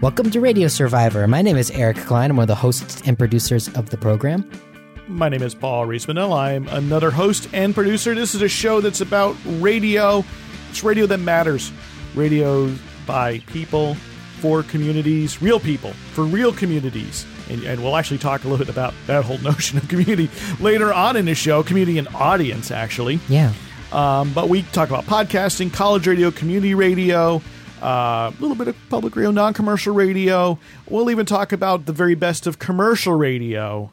Welcome to Radio Survivor. My name is Eric Klein. I'm one of the hosts and producers of the program. My name is Paul Riismandel. I'm another host and producer. This is a show that's about radio. It's radio that matters. Radio by people, for communities, real people, for real communities. And, and, we'll actually talk a little bit about that whole notion of community later on in the show, community and audience, actually. Yeah. Um, but we talk about podcasting, college radio, community radio, uh, a little bit of public radio, non commercial radio. We'll even talk about the very best of commercial radio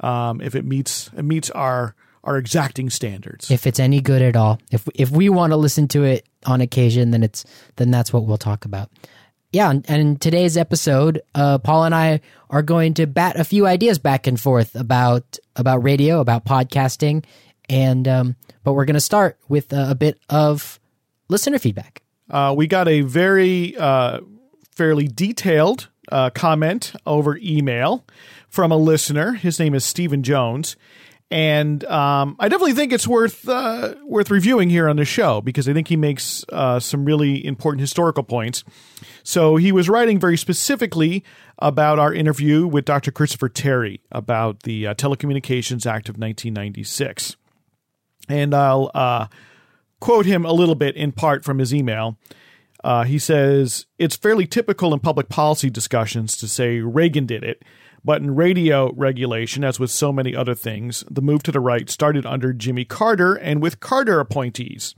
um, if it meets it meets our our exacting standards. If it's any good at all, if if we want to listen to it on occasion, then it's then that's what we'll talk about. Yeah, and in today's episode, uh, Paul and I are going to bat a few ideas back and forth about about radio, about podcasting, and um, but we're going to start with a, a bit of listener feedback. Uh, we got a very uh, fairly detailed uh, comment over email from a listener. His name is Stephen Jones. And um, I definitely think it's worth uh, worth reviewing here on the show because I think he makes uh, some really important historical points. So he was writing very specifically about our interview with Dr. Christopher Terry about the uh, Telecommunications Act of 1996, and I'll quote him a little bit in part from his email. Uh, he says, It's fairly typical in public policy discussions to say Reagan did it, but in radio regulation, as with so many other things, the move to the right started under Jimmy Carter and with Carter appointees.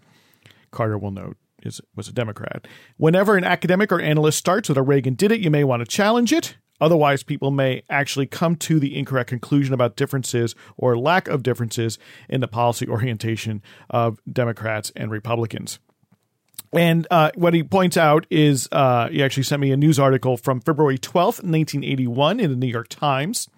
Carter will note is was a Democrat. Whenever an academic or analyst starts with a Reagan did it, you may want to challenge it. Otherwise, people may actually come to the incorrect conclusion about differences or lack of differences in the policy orientation of Democrats and Republicans. And uh, what he points out is uh, he actually sent me a news article from February 12th, 1981, in the New York Times,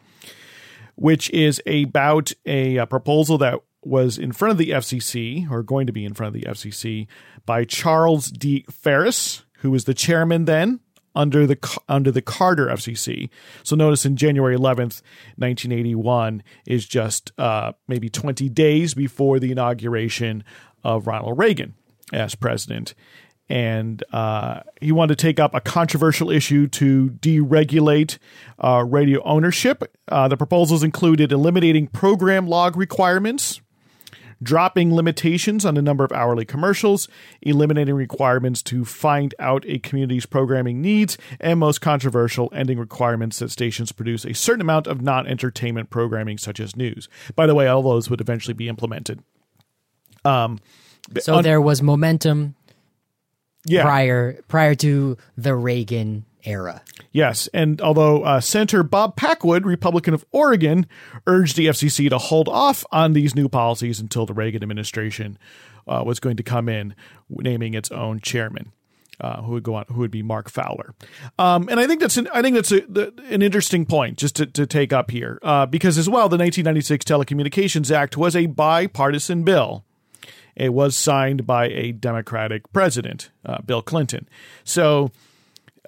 which is about a, a proposal that was in front of the FCC, or going to be in front of the FCC, by Charles D. Ferris, who was the chairman then under the under the Carter FCC. So notice in January 11th, 1981 is just uh, maybe 20 days before the inauguration of Ronald Reagan as president. And uh, he wanted to take up a controversial issue to deregulate uh, radio ownership. Uh, the proposals included eliminating program log requirements, dropping limitations on the number of hourly commercials, eliminating requirements to find out a community's programming needs, and most controversial, ending requirements that stations produce a certain amount of non entertainment programming, such as news. By the way, all those would eventually be implemented. Um, so un- there was momentum yeah. prior prior to the Reagan era. Yes, and although uh, Senator Bob Packwood, Republican of Oregon, urged the FCC to hold off on these new policies until the Reagan administration uh, was going to come in, naming its own chairman. Uh, who would go on? Who would be Mark Fowler? Um, and I think that's an I think that's a, the, an interesting point just to, to take up here uh, because as well the 1996 Telecommunications Act was a bipartisan bill it was signed by a Democratic president, uh, Bill Clinton. So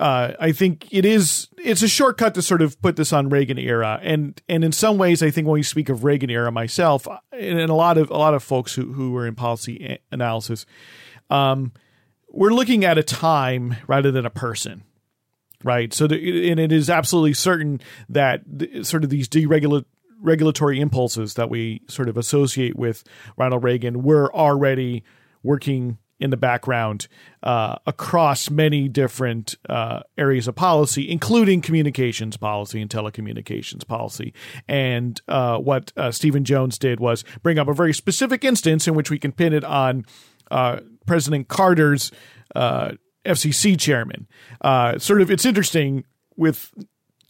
uh, I think it is it's a shortcut to sort of put this on Reagan era, and and in some ways, I think when we speak of Reagan era myself, and, and a lot of a lot of folks who who were in policy analysis, um, we're looking at a time rather than a person right? So, the, and it is absolutely certain that the, sort of these deregulatory regulatory impulses that we sort of associate with Ronald Reagan were already working in the background uh, across many different uh, areas of policy, including communications policy and telecommunications policy. And uh, what uh, Stephen Jones did was bring up a very specific instance in which we can pin it on uh, President Carter's uh, FCC chairman. sort of, it's interesting with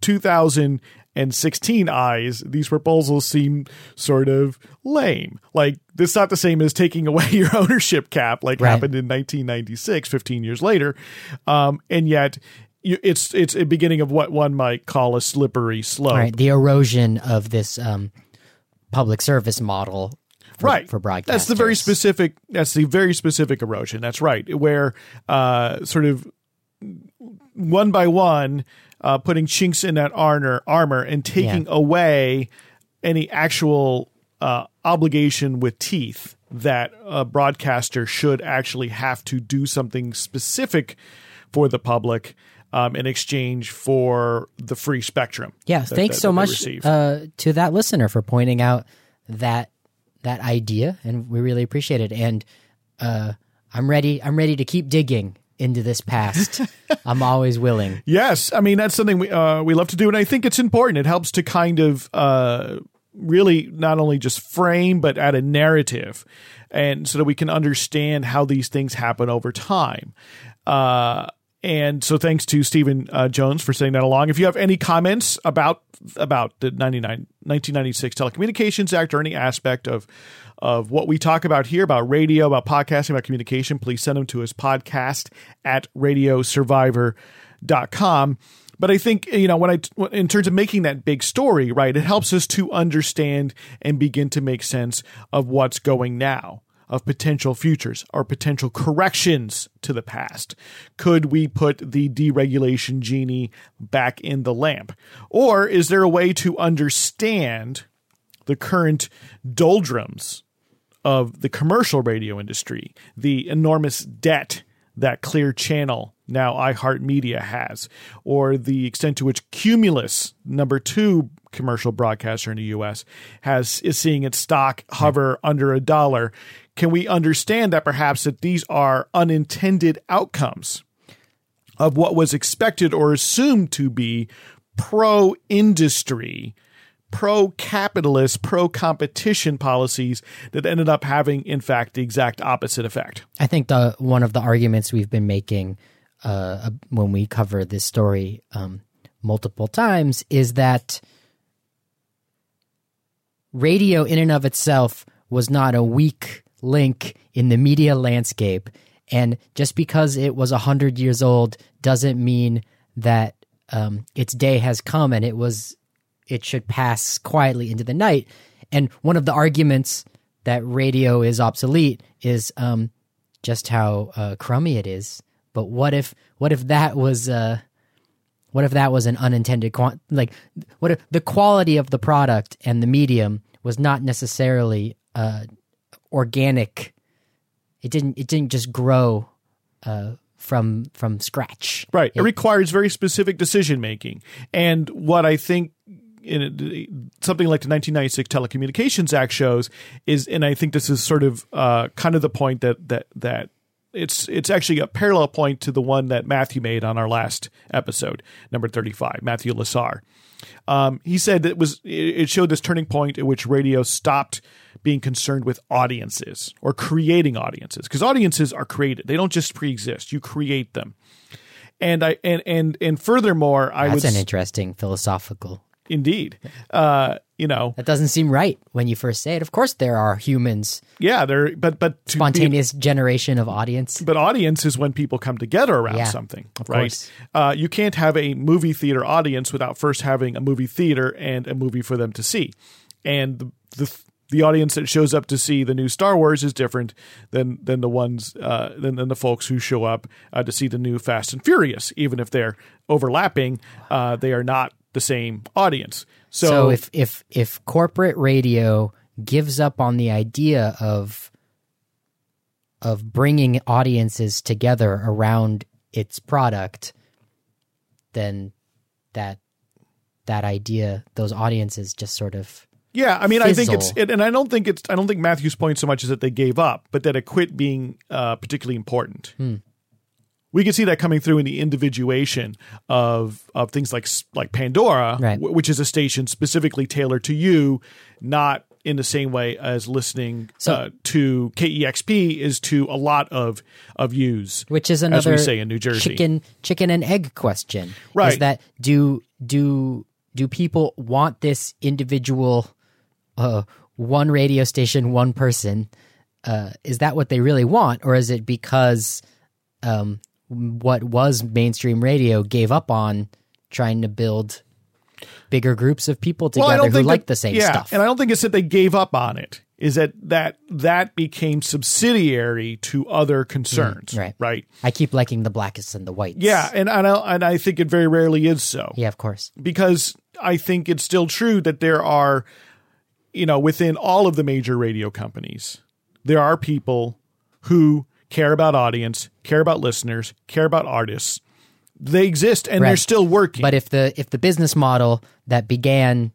2000 and 16 eyes, these proposals seem sort of lame. Like, it's not the same as taking away your ownership cap, like right. happened in 1996, 15 years later. Um, and yet, it's it's a beginning of what one might call a slippery slope. Right, the erosion of this um, public service model for, right for broadcasters. That's the very specific. That's the very specific erosion. That's right, where uh, sort of one by one, uh, putting chinks in that armor, armor and taking yeah. away any actual uh, obligation with teeth that a broadcaster should actually have to do something specific for the public um, in exchange for the free spectrum. Yeah, that- thanks that- so that much uh, to that listener for pointing out that that idea, and we really appreciate it. And uh, I'm ready. I'm ready to keep digging into this past. I'm always willing. Yes, I mean that's something we uh, we love to do, and I think it's important. It helps to kind of uh, really not only just frame but add a narrative, and so that we can understand how these things happen over time. Uh, and so, thanks to Stephen uh, Jones for sending that along. If you have any comments about about the 99, 1996 Telecommunications Act or any aspect of of what we talk about here about radio, about podcasting, about communication, please send them to us podcast at radiosurvivor.com. But I think, you know, when I, in terms of making that big story, right, it helps us to understand and begin to make sense of what's going now, of potential futures or potential corrections to the past. Could we put the deregulation genie back in the lamp? Or is there a way to understand the current doldrums of the commercial radio industry, the enormous debt that Clear Channel, now iHeartMedia, has, or the extent to which Cumulus, number two commercial broadcaster in the U.S., has is seeing its stock hover under a dollar. Can we understand that perhaps that these are unintended outcomes of what was expected or assumed to be pro industry? Pro capitalist, pro competition policies that ended up having, in fact, the exact opposite effect. I think the one of the arguments we've been making uh, when we cover this story um, multiple times is that radio, in and of itself, was not a weak link in the media landscape, and just because it was a hundred years old doesn't mean that um, its day has come and it was it should pass quietly into the night. And one of the arguments that radio is obsolete is um, just how uh, crummy it is. But what if what if that was uh, what if that was an unintended quant- like what if the quality of the product and the medium was not necessarily uh, organic? It didn't it didn't just grow uh, from from scratch. Right. It, requires very specific decision making. And what I think in a, something like the 1996 Telecommunications Act shows is, and I think this is sort of uh, kind of the point that that that it's it's actually a parallel point to the one that Matthew made on our last episode, number 35, Matthew Lasar. Um, he said that it was it showed this turning point at which radio stopped being concerned with audiences or creating audiences because audiences are created; they don't just pre-exist; you create them. And I and and and furthermore, I That's would an interesting philosophical. Indeed, uh, you know, That doesn't seem right when you first say it. Of course, there are humans, yeah, there, but but to be- spontaneous generation of audience. but audience is when people come together around Yeah, something, of right? course. Uh, you can't have a movie theater audience without first having a movie theater and a movie for them to see, and the the, the audience that shows up to see the new Star Wars is different than than the ones uh, than, than the folks who show up uh, to see the new Fast and Furious, even if they're overlapping, uh, they are not the same audience. So, So if if if corporate radio gives up on the idea of of bringing audiences together around its product, then that that idea, those audiences, just sort of Yeah, I mean, I think it's, it, and I don't think it's, I don't think Matthew's point so much is that they gave up, but that it quit being uh, particularly important. Hmm. We can see that coming through in the individuation of of things like like Pandora, Right. wh- which is a station specifically tailored to you, not in the same way as listening So- uh, to KEXP is to a lot of of yous. which is another As we say in New Jersey. chicken chicken and egg question. Right? Is that do do do people want this individual uh, one radio station, one person? Uh, is that what they really want, or is it because um, what was mainstream radio gave up on trying to build bigger groups of people together don't who like the same yeah, stuff? and I don't think it's that they gave up on it. Is that that that became subsidiary to other concerns, Mm, right. Right. I keep liking the blackest and the whites. Yeah, and and I, and I think it very rarely is so yeah, of course. because I think it's still true that there are, you know, within all of the major radio companies, there are people who care about audience, care about listeners, care about artists. they exist and they're still working. But if the if the business model that began,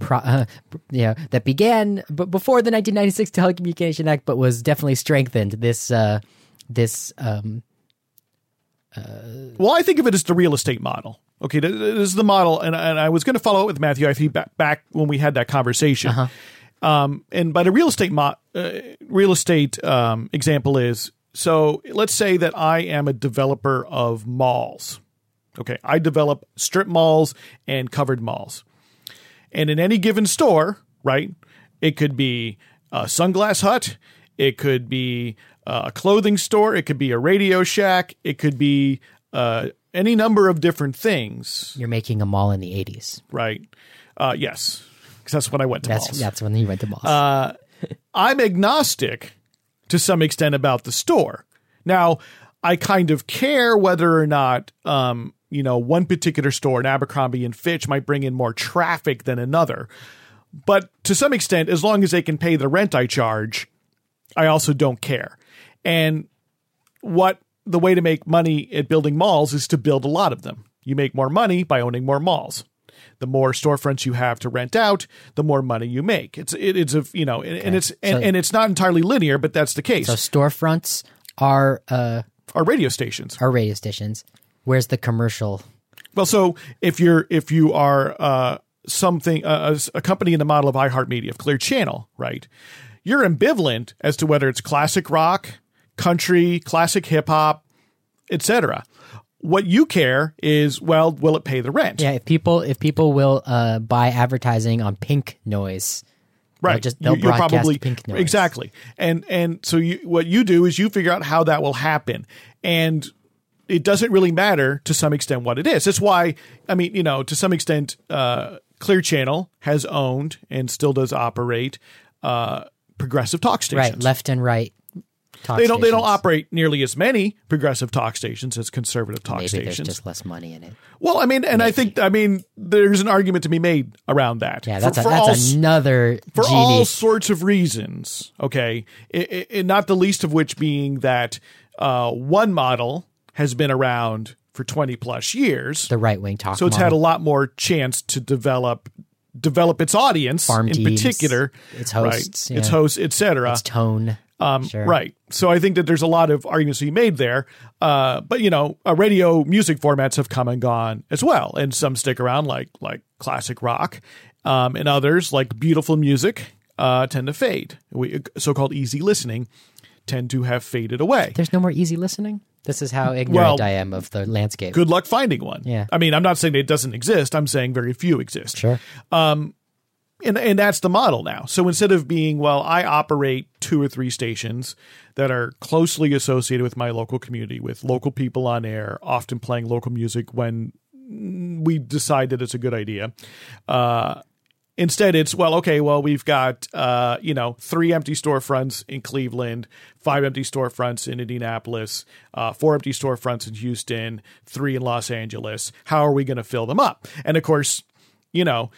pro, uh, know, that began b- before the 1996 Telecommunication Act, but was definitely strengthened, this uh, this um, Well, I think of it as the real estate model. Okay, th- th- this is the model, and, and I was going to follow up with Matthew. I think back, back when we had that conversation. Um, and by the real estate mo- uh, real estate um, example is so. Let's say that I am a developer of malls. Okay, I develop strip malls and covered malls, and in any given store, right? It could be a sunglass hut. It could be a clothing store. It could be a Radio Shack. It could be uh, any number of different things, you're making a mall in the 80s. right? Uh, yes, because that's when I went to That's malls. that's when you went to malls. I'm agnostic to some extent about the store. Now, I kind of care whether or not, um, you know, one particular store, an Abercrombie and Fitch, might bring in more traffic than another. But to some extent, as long as they can pay the rent I charge, I also don't care. And what the way to make money at building malls is to build a lot of them. You make more money by owning more malls. The more storefronts you have to rent out, the more money you make. It's it, it's a you know, and, and it's and, So- and it's not entirely linear, but that's the case. so storefronts are uh, Our radio stations. are radio stations. Where's the commercial? Well, so if you're if you are uh, something uh, a company in the model of iHeartMedia, of Clear Channel, right? You're ambivalent as to whether it's classic rock, country, classic hip hop, etc. What you care is, well, will it pay the rent? Yeah, if people if people will uh, buy advertising on Pink Noise, right just- they'll You- probably pink noise. exactly and and so you what you do is you figure out how that will happen and it doesn't really matter to some extent what it is that's why i mean you know to some extent uh clear channel has owned and still does operate uh progressive talk stations right, left and right. Talk they don't they don't operate nearly as many progressive talk stations as conservative talk Maybe there's stations just less money in it. well i mean and i think i mean there's an argument to be made around that Yeah, For- that's a, for that's all another for genie. all sorts of reasons. Okay, I- I- not the least of which being that uh, one model has been around for twenty plus years, the right wing talk. so it's had a lot more chance to develop develop its audience Farm in teams, particular, its hosts, right? its hosts, etc. its tone. Um, Sure. Right. So I think that there's a lot of arguments to be made there. Uh, but you know, uh, radio music formats have come and gone as well, and some stick around, like like classic rock, um, and others like beautiful music uh, tend to fade. We, so-called easy listening tend to have faded away. There's no more easy listening. This is how ignorant Well, I am of the landscape. Good luck finding one. Yeah. I mean, I'm not saying it doesn't exist. I'm saying very few exist. Sure. And and that's the model now. So instead of being well, I operate two or three stations that are closely associated with my local community, with local people on air, often playing local music when we decide that it's a good idea. Uh, instead, it's well, okay, well, we've got uh, you know three empty storefronts in Cleveland, five empty storefronts in Indianapolis, uh, four empty storefronts in Houston, three in Los Angeles. How are we going to fill them up? And of course, you know,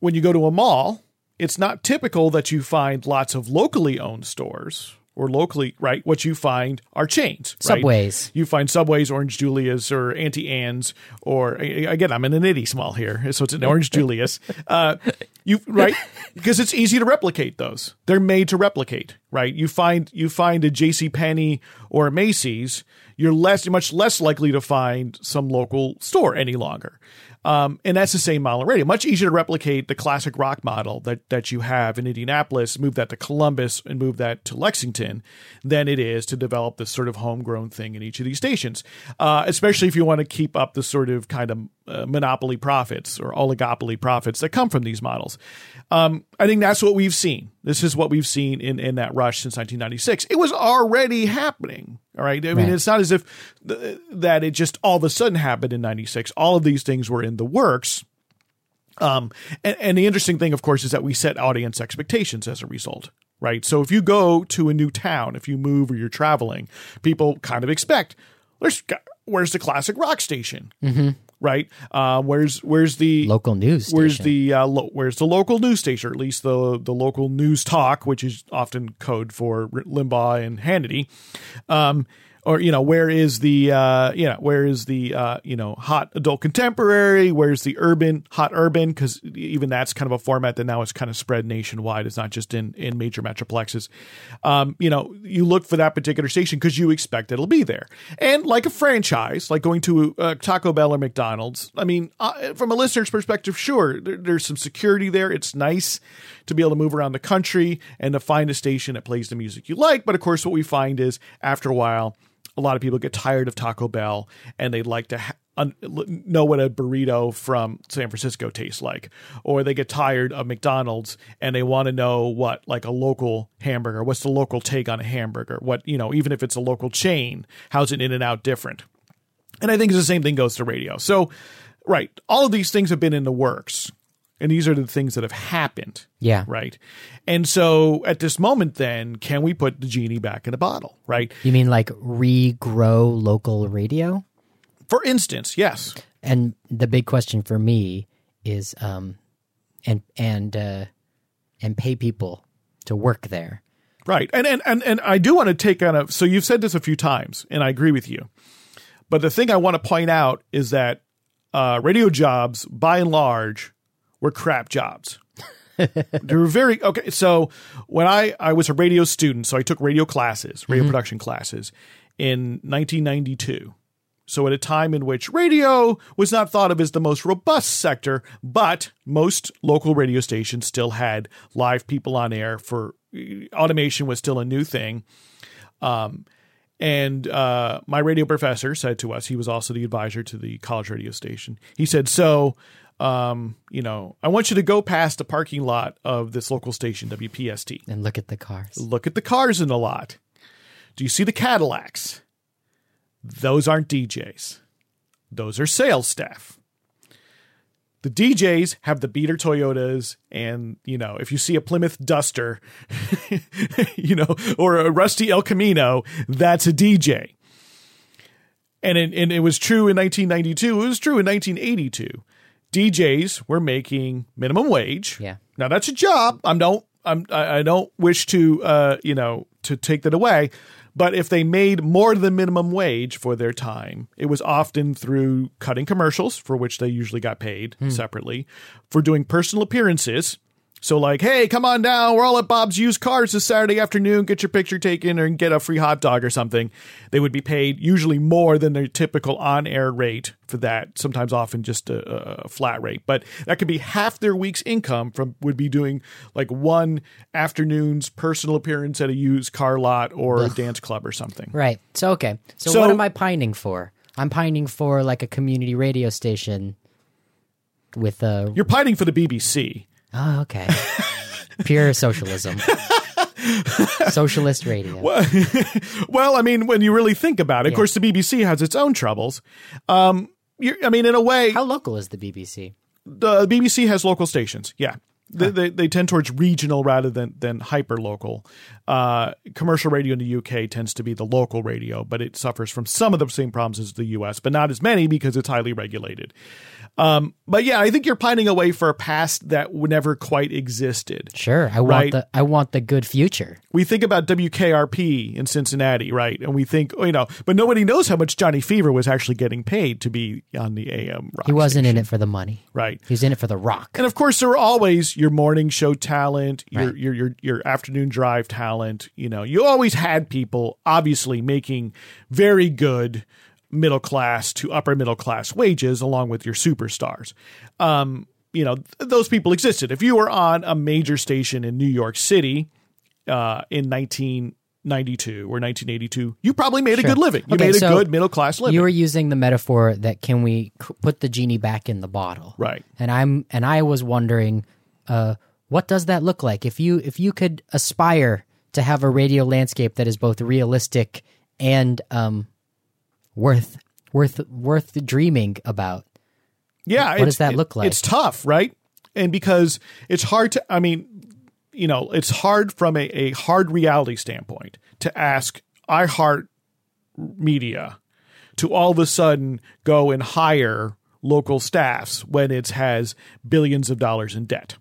when you go to a mall, it's not typical that you find lots of locally owned stores or locally, right? What you find are chains, right? Subways. You find Subways, Orange Julius, or Auntie Anne's, or again, I'm in an itty small here, so it's an Orange Julius. Uh, you right because it's easy to replicate those. They're made to replicate, right? You find you find a J.C. Penney or a Macy's, you're less much less likely to find some local store any longer. Um, and that's the same model radio. Much easier to replicate the classic rock model that, that you have in Indianapolis, move that to Columbus and move that to Lexington than it is to develop this sort of homegrown thing in each of these stations. Uh, especially if you want to keep up the sort of kind of uh, monopoly profits or oligopoly profits that come from these models. Um, I think that's what we've seen. This is what we've seen in, in that rush since 1996. It was already happening. All right. I mean, Right. it's not as if th- that it just all of a sudden happened in 96. All of these things were in the works. Um, and, and the interesting thing, of course, is that we set audience expectations as a result, right? So if you go to a new town, if you move or you're traveling, people kind of expect there's where's the classic rock station, mm-hmm. Right? Uh, where's where's the Local news. Where's station. the uh, lo- where's the local news station, or at least the the local news talk, which is often code for Limbaugh and Hannity. Um, or you know where is the uh you know where is the uh you know hot adult contemporary? Where's the urban hot urban? Because even that's kind of a format that now is kind of spread nationwide. It's not just in in major metroplexes. Um you know you look for that particular station because you expect it'll be there. And like a franchise like going to uh, taco bell or mcdonald's i mean uh, from a listener's perspective sure there, there's some security there. It's nice to be able to move around the country and to find a station that plays the music you like. But of course what we find is after a while a lot of people get tired of Taco Bell and they'd like to ha- un- know what a burrito from San Francisco tastes like, or they get tired of McDonald's and they want to know what like a local hamburger, what's the local take on a hamburger, what you know, even if it's a local chain, how's it in and out different? And I think the same thing goes to radio. So, right, all of these things have been in the works. And these are the things that have happened. Yeah. Right. And so at this moment, then, can we put the genie back in the bottle? Right. You mean like regrow local radio? For instance, yes. And the big question for me is um and and uh and pay people to work there. Right. And and and, and I do want to take on a so you've said this a few times, and I agree with you. But the thing I want to point out is that uh, radio jobs, by and large, were crap jobs. they were very okay. So when I I was a radio student, so I took radio classes, radio production classes in 1992. So at a time in which radio was not thought of as the most robust sector, but most local radio stations still had live people on air for automation was still a new thing. Um, and uh, my radio professor said to us, he was also the advisor to the college radio station. He said, So, um, you know, I want you to go past the parking lot of this local station, WPST. And look at the cars. Look at the cars in the lot. Do you see the Cadillacs? Those aren't DJs, those are sales staff. The DJs have the beater Toyotas, and you know, if you see a Plymouth Duster, you know, or a rusty El Camino, that's a DJ. And it, and it was true in 1992. It was true in 1982. DJs were making minimum wage. Yeah. Now that's a job. I'm don't I'm I I don't wish to uh you know to take that away, but if they made more than minimum wage for their time, it was often through cutting commercials for which they usually got paid separately, for doing personal appearances. So like, hey, come on down. We're all at Bob's Used Cars this Saturday afternoon. Get your picture taken or get a free hot dog or something. They would be paid usually more than their typical on-air rate for that. Sometimes, often just a, a flat rate, but that could be half their week's income from would be doing like one afternoon's personal appearance at a used car lot or a dance club or something. Right. So okay. So, So- what am I pining for? I'm pining for like a community radio station with a You're pining for the BBC. Oh, okay. Pure socialism. Socialist radio. Well, I mean, when you really think about it, of Yeah. course, the BBC has its own troubles. Um, you're, I mean, in a way, How local is the BBC? the BBC has local stations. Yeah. They, they, they tend towards regional rather than, than hyper local. Uh, commercial radio in the UK tends to be the local radio, but it suffers from some of the same problems as the US, but not as many because it's highly regulated. Um, but yeah, I think you're pining away for a past that never quite existed. Sure. I want Right. the I want the good future. we think about WKRP in Cincinnati, right? And we think, you know, but nobody knows how much Johnny Fever was actually getting paid to be on the AM rock He wasn't station, in it for the money. right? He was in it for the rock. And of course, there are always your morning show talent, your, Right. your your your afternoon drive talent. You know, you always had people obviously making very good middle class to upper middle class wages, along with your superstars. Um, you know, th- those people existed. If you were on a major station in New York City uh, in 1992 or 1982, you probably made a good living. You Okay, made a so good middle class living. You were using the metaphor that can we put the genie back in the bottle? Right. And I'm and I was wondering, uh, what does that look like if you if you could aspire to have a radio landscape that is both realistic and um, worth worth worth dreaming about? Yeah. What does that look like? It's tough, right? And because it's hard to, I mean, you know, it's hard from a, a hard reality standpoint to ask iHeart Media to all of a sudden go and hire local staffs when it has billions of dollars in debt,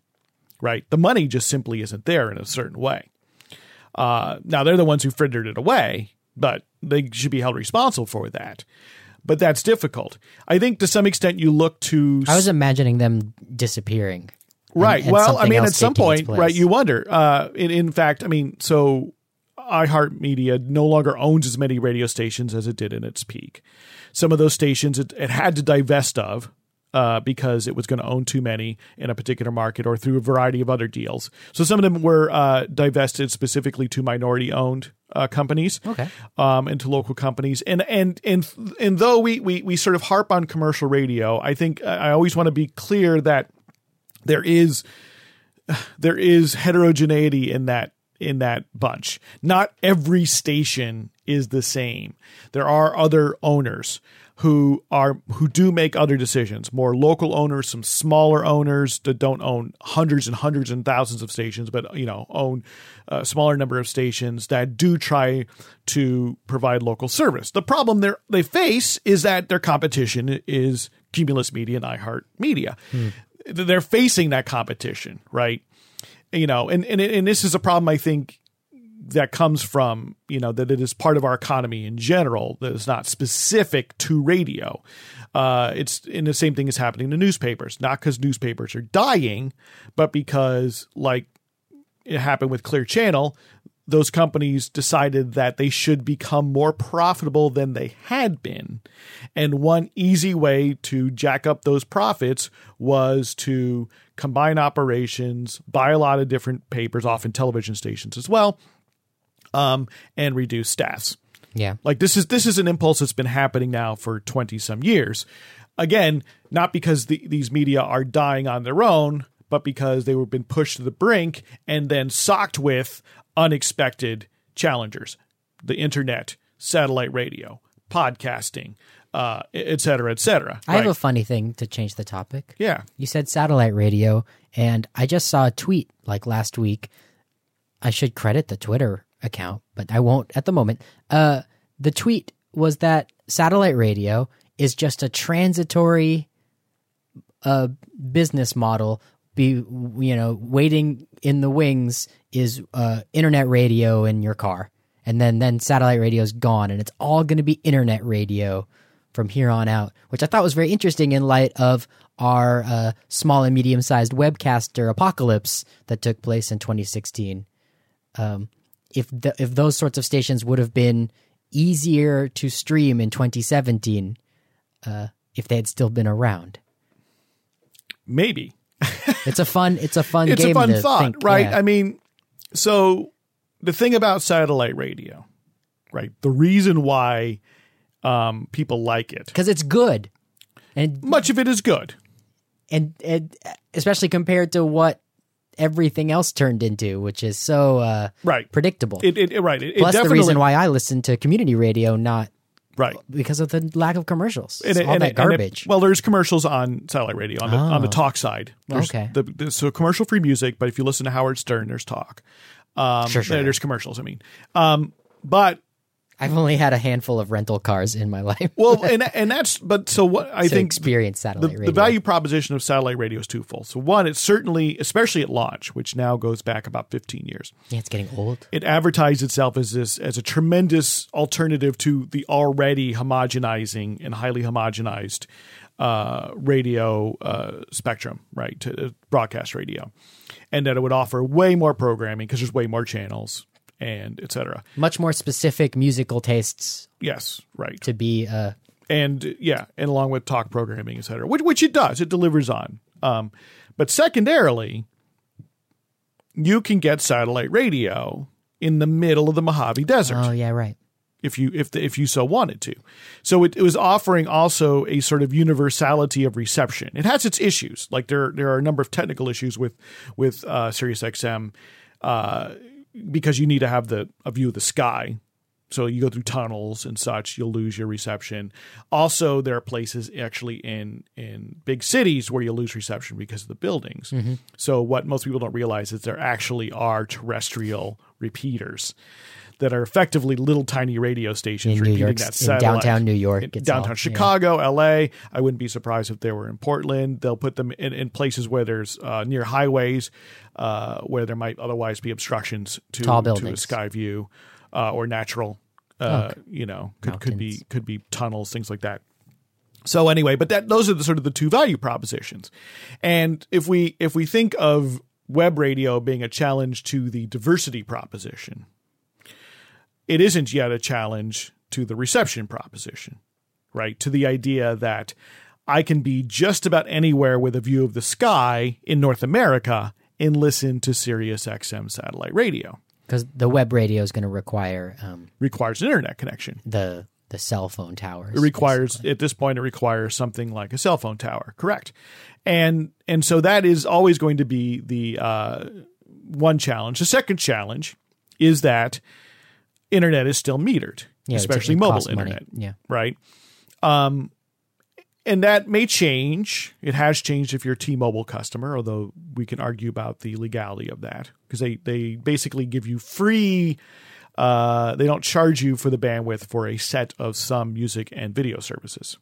right? The money just simply isn't there in a certain way. Uh, now they're the ones who frittered it away, but they should be held responsible for that. But that's difficult. I think to some extent you look to I was imagining them disappearing. Right. and well, I mean, at some point, right, you wonder. Uh, in, in fact, I mean, so iHeartMedia no longer owns as many radio stations as it did in its peak. Some of those stations it, it had to divest of uh, because it was going to own too many in a particular market or through a variety of other deals. So some of them were uh, divested specifically to minority owned uh, companies Okay. um, into local companies. And and and and though we, we we sort of harp on commercial radio, I think I always want to be clear that there is there is heterogeneity in that in that bunch. Not every station is the same. There are other owners who are who do make other decisions. More local owners, some smaller owners that don't own hundreds and hundreds and thousands of stations, but you know own a smaller number of stations that do try to provide local service. The problem they they face is that their competition is Cumulus Media and iHeart Media. Hmm. They're facing that competition, right? you know, and, and and this is a problem I think that comes from you know that it is part of our economy in general that is not specific to radio. Uh, it's and the same thing is happening to newspapers, not because newspapers are dying, but because like it happened with Clear Channel, those companies decided that they should become more profitable than they had been. And one easy way to jack up those profits was to combine operations, buy a lot of different papers, often television stations as well, um, and reduce staffs. Yeah. Like this is this is an impulse that's been happening now for 20 some years. Again, not because the, these media are dying on their own, but because they were been pushed to the brink and then socked with unexpected challengers. The internet, satellite radio, podcasting, uh, et cetera, et cetera. I have a funny thing to change the topic. yeah. You said satellite radio, and I just saw a tweet like last week. I should credit the Twitter account, but I won't at the moment. Uh, the tweet was that satellite radio is just a transitory uh, business model. Be you know, waiting in the wings is uh, internet radio in your car, and then then satellite radio is gone, and it's all going to be internet radio from here on out, which I thought was very interesting in light of our uh, small and medium sized webcaster apocalypse that took place in 2016. Um, if the, if those sorts of stations would have been easier to stream in 2017, uh, if they had still been around, Maybe. it's a fun it's a fun it's game a fun to thought, think, right? yeah. I mean, so the thing about satellite radio, right? The reason why um, people like it, because it's good, and much of it is good. and and especially compared to what everything else turned into, which is so uh, Right. predictable. It, it, it- right. It, it Plus, the reason why I listen to community radio, not right. because of the lack of commercials. It's And it- all that it- it- garbage. well, there's commercials on satellite radio on the on the Oh. talk side. There's Okay. The, the, so commercial free music, but if you listen to Howard Stern, there's talk. Um, Sure, sure. There's commercials. I mean, um, but I've only had a handful of rental cars in my life well, and and that's but so what I to think experience the, satellite radio. the value proposition of satellite radio is twofold. So one, it's certainly, especially at launch, which now goes back about 15 years. yeah, it's getting old. It advertised itself as this as a tremendous alternative to the already homogenizing and highly homogenized uh, radio uh, spectrum, right? To uh, broadcast radio, and that it would offer way more programming because there's way more channels and etc. Much more specific musical tastes Yes, right. to be. Uh, and yeah, and along with talk programming, etc. which, which it does, it delivers on. Um, but secondarily, you can get satellite radio in the middle of the Mojave Desert oh yeah, right. if you if the, if you so wanted to. So it, it was offering also a sort of universality of reception. It has its issues, like there there are a number of technical issues with with uh, SiriusXM uh, because you need to have the a view of the sky. So you go through tunnels and such, you'll lose your reception. Also, there are places actually in in big cities where you lose reception because of the buildings. Mm-hmm. So what most people don't realize is there actually are terrestrial repeaters that are effectively little tiny radio stations In repeating that in satellite. downtown New York, downtown all- Chicago, L.A. I wouldn't be surprised if they were in Portland. They'll put them in, in places where there's uh, near highways, uh, where there might otherwise be obstructions to Tall to a sky view uh, or natural Uh, you know, could could be could be tunnels, things like that. So anyway, but that those are the sort of the two value propositions. And if we if we think of web radio being a challenge to the diversity proposition, it isn't yet a challenge to the reception proposition, right? To the idea that I can be just about anywhere with a view of the sky in North America and listen to Sirius XM satellite radio. Because the web radio is going to require um, Requires an internet connection. the the cell phone towers. It requires at this point it requires something like a cell phone tower, correct? And and so that is always going to be the uh, one challenge. The second challenge is that internet is still metered, Yeah, especially mobile costs money. internet, Yeah. right? Um, and that may change. It has changed if you're a T-Mobile customer, although we can argue about the legality of that because they they basically give you free. Uh, they don't charge you for the bandwidth for a set of some music and video services.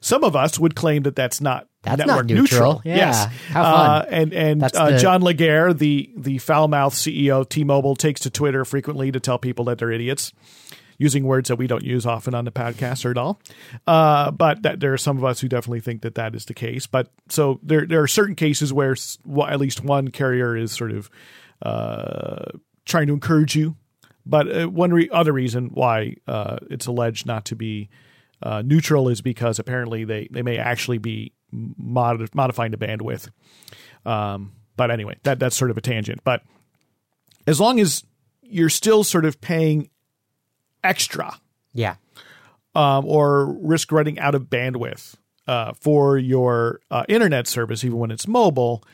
Some of us would claim that that's not That's network not neutral. Yeah. Yes, Have fun. Uh, and and uh, the- John Legere, the the foul mouthed CEO of T-Mobile, takes to Twitter frequently to tell people that they're idiots using words that we don't use often on the podcast or at all. Uh, but that there are some of us who definitely think that that is the case. But so there there are certain cases where well, at least one carrier is sort of uh, trying to encourage you. But uh, one re- other reason why uh, it's alleged not to be uh, neutral is because apparently they, they may actually be mod- modifying the bandwidth. Um, but anyway, that that's sort of a tangent. But as long as you're still sort of paying extra Yeah. um, or risk running out of bandwidth uh, for your uh, internet service, even when it's mobile,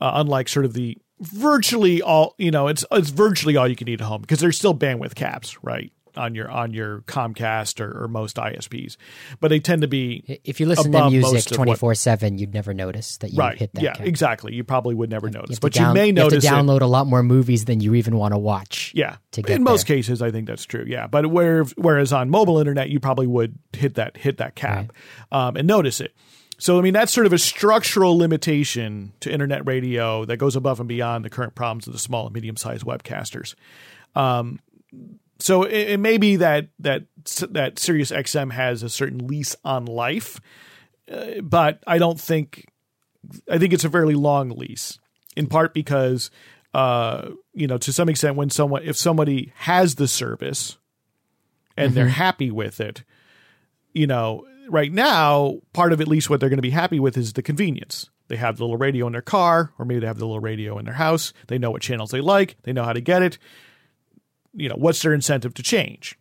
uh, unlike sort of the virtually all, you know, it's it's virtually all you can eat at home because there's still bandwidth caps, right? On your on your Comcast or, or most ISPs, but they tend to be If you listen to music most of what- twenty four seven, you'd never notice that you right. hit that. yeah, cap. exactly. You probably would never You notice, but down- you may have notice to it. download a lot more movies than you even want to watch. Yeah, to get in most there. cases, I think that's true. Yeah, but where whereas on mobile internet, you probably would hit that hit that cap um, and notice it. So I mean, that's sort of a structural limitation to internet radio that goes above and beyond the current problems of the small and medium sized webcasters. Um, so it, it may be that that that Sirius XM has a certain lease on life, uh, but I don't think I think it's a fairly long lease, in part because, uh, you know, to some extent, when someone if somebody has the service and they're happy with it, you know, right now, part of at least what they're going to be happy with is the convenience. They have the little radio in their car, or maybe they have the little radio in their house. They know what channels they like. They know how to get it. You know, what's their incentive to change?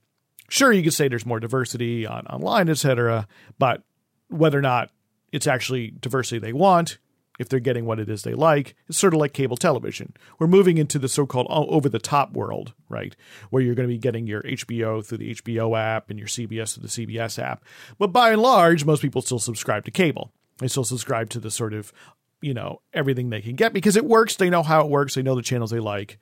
Sure, you could say there's more diversity on online, et cetera, but whether or not it's actually diversity they want, if they're getting what it is they like, it's sort of like cable television. We're moving into the so-called over the top world, right? Where you're going to be getting your HBO through the HBO app and your CBS through the CBS app. But by and large, most people still subscribe to cable. They still subscribe to the sort of, you know, everything they can get because it works. They know how it works. They know the channels they like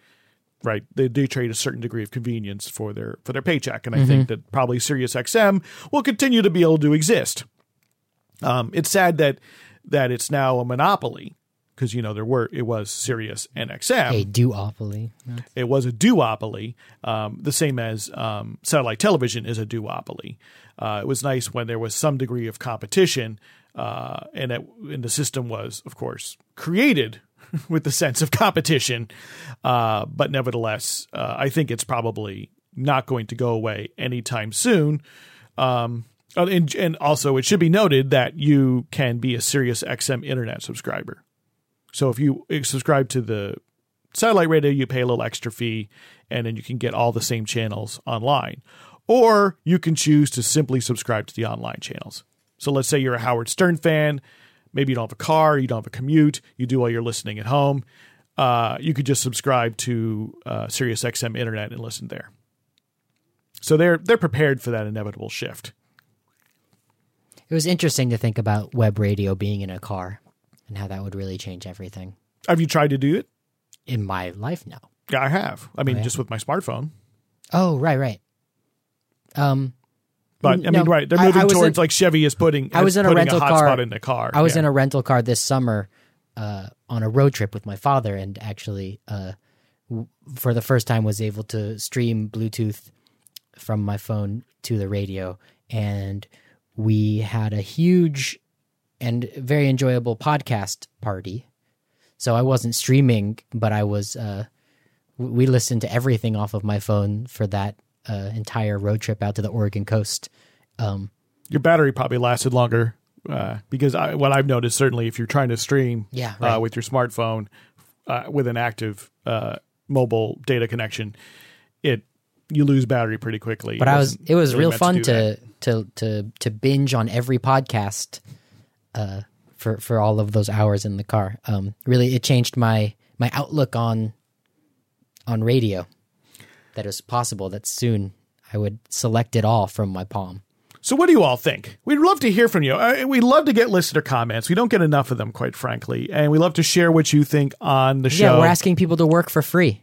right? They do trade a certain degree of convenience for their for their paycheck, and I think that probably Sirius XM will continue to be able to exist. Um, it's sad that that it's now a monopoly because you know there were it was Sirius and XM. A duopoly. It was a duopoly, um, the same as um, satellite television is a duopoly. Uh, it was nice when there was some degree of competition, uh, and it, and the system was, of course, created with the sense of competition. Uh, but nevertheless, uh, I think it's probably not going to go away anytime soon. Um, and, and also, it should be noted that you can be a Sirius XM internet subscriber. So if you subscribe to the satellite radio, you pay a little extra fee, and then you can get all the same channels online. Or you can choose to simply subscribe to the online channels. So let's say you're a Howard Stern fan. Maybe you don't have a car, you don't have a commute, you do all your listening at home. Uh, you could just subscribe to uh, SiriusXM Internet and listen there. So they're they're prepared for that inevitable shift. It was interesting to think about web radio being in a car and how that would really change everything Have you tried to do it? in my life now. Yeah, I have. I mean, yeah? just with my smartphone. Oh, right, right. Um, But I mean, right? They're moving I was towards in- like Chevy is putting. I was in a rental hotspot car. in the car. I was Yeah. in a rental car this summer uh, on a road trip with my father, and actually, uh, w- for the first time, was able to stream Bluetooth from my phone to the radio, and we had a huge and very enjoyable podcast party. So I wasn't streaming, but I was. Uh, we listened to everything off of my phone for that uh, entire road trip out to the Oregon coast. Um, Your battery probably lasted longer uh, because I, what I've noticed, certainly, if you're trying to stream Yeah, right. uh, with your smartphone uh, with an active uh, mobile data connection, it you lose battery pretty quickly. but I was it was real fun that. to, to to to binge on every podcast uh for for all of those hours in the car um really it changed my my outlook on on radio that it was possible that soon i would select it all from my palm So, what do you all think? We'd love to hear from you. Uh, we love to get listener comments. We don't get enough of them, quite frankly, and we love to share what you think on the show. yeah we're asking people to work for free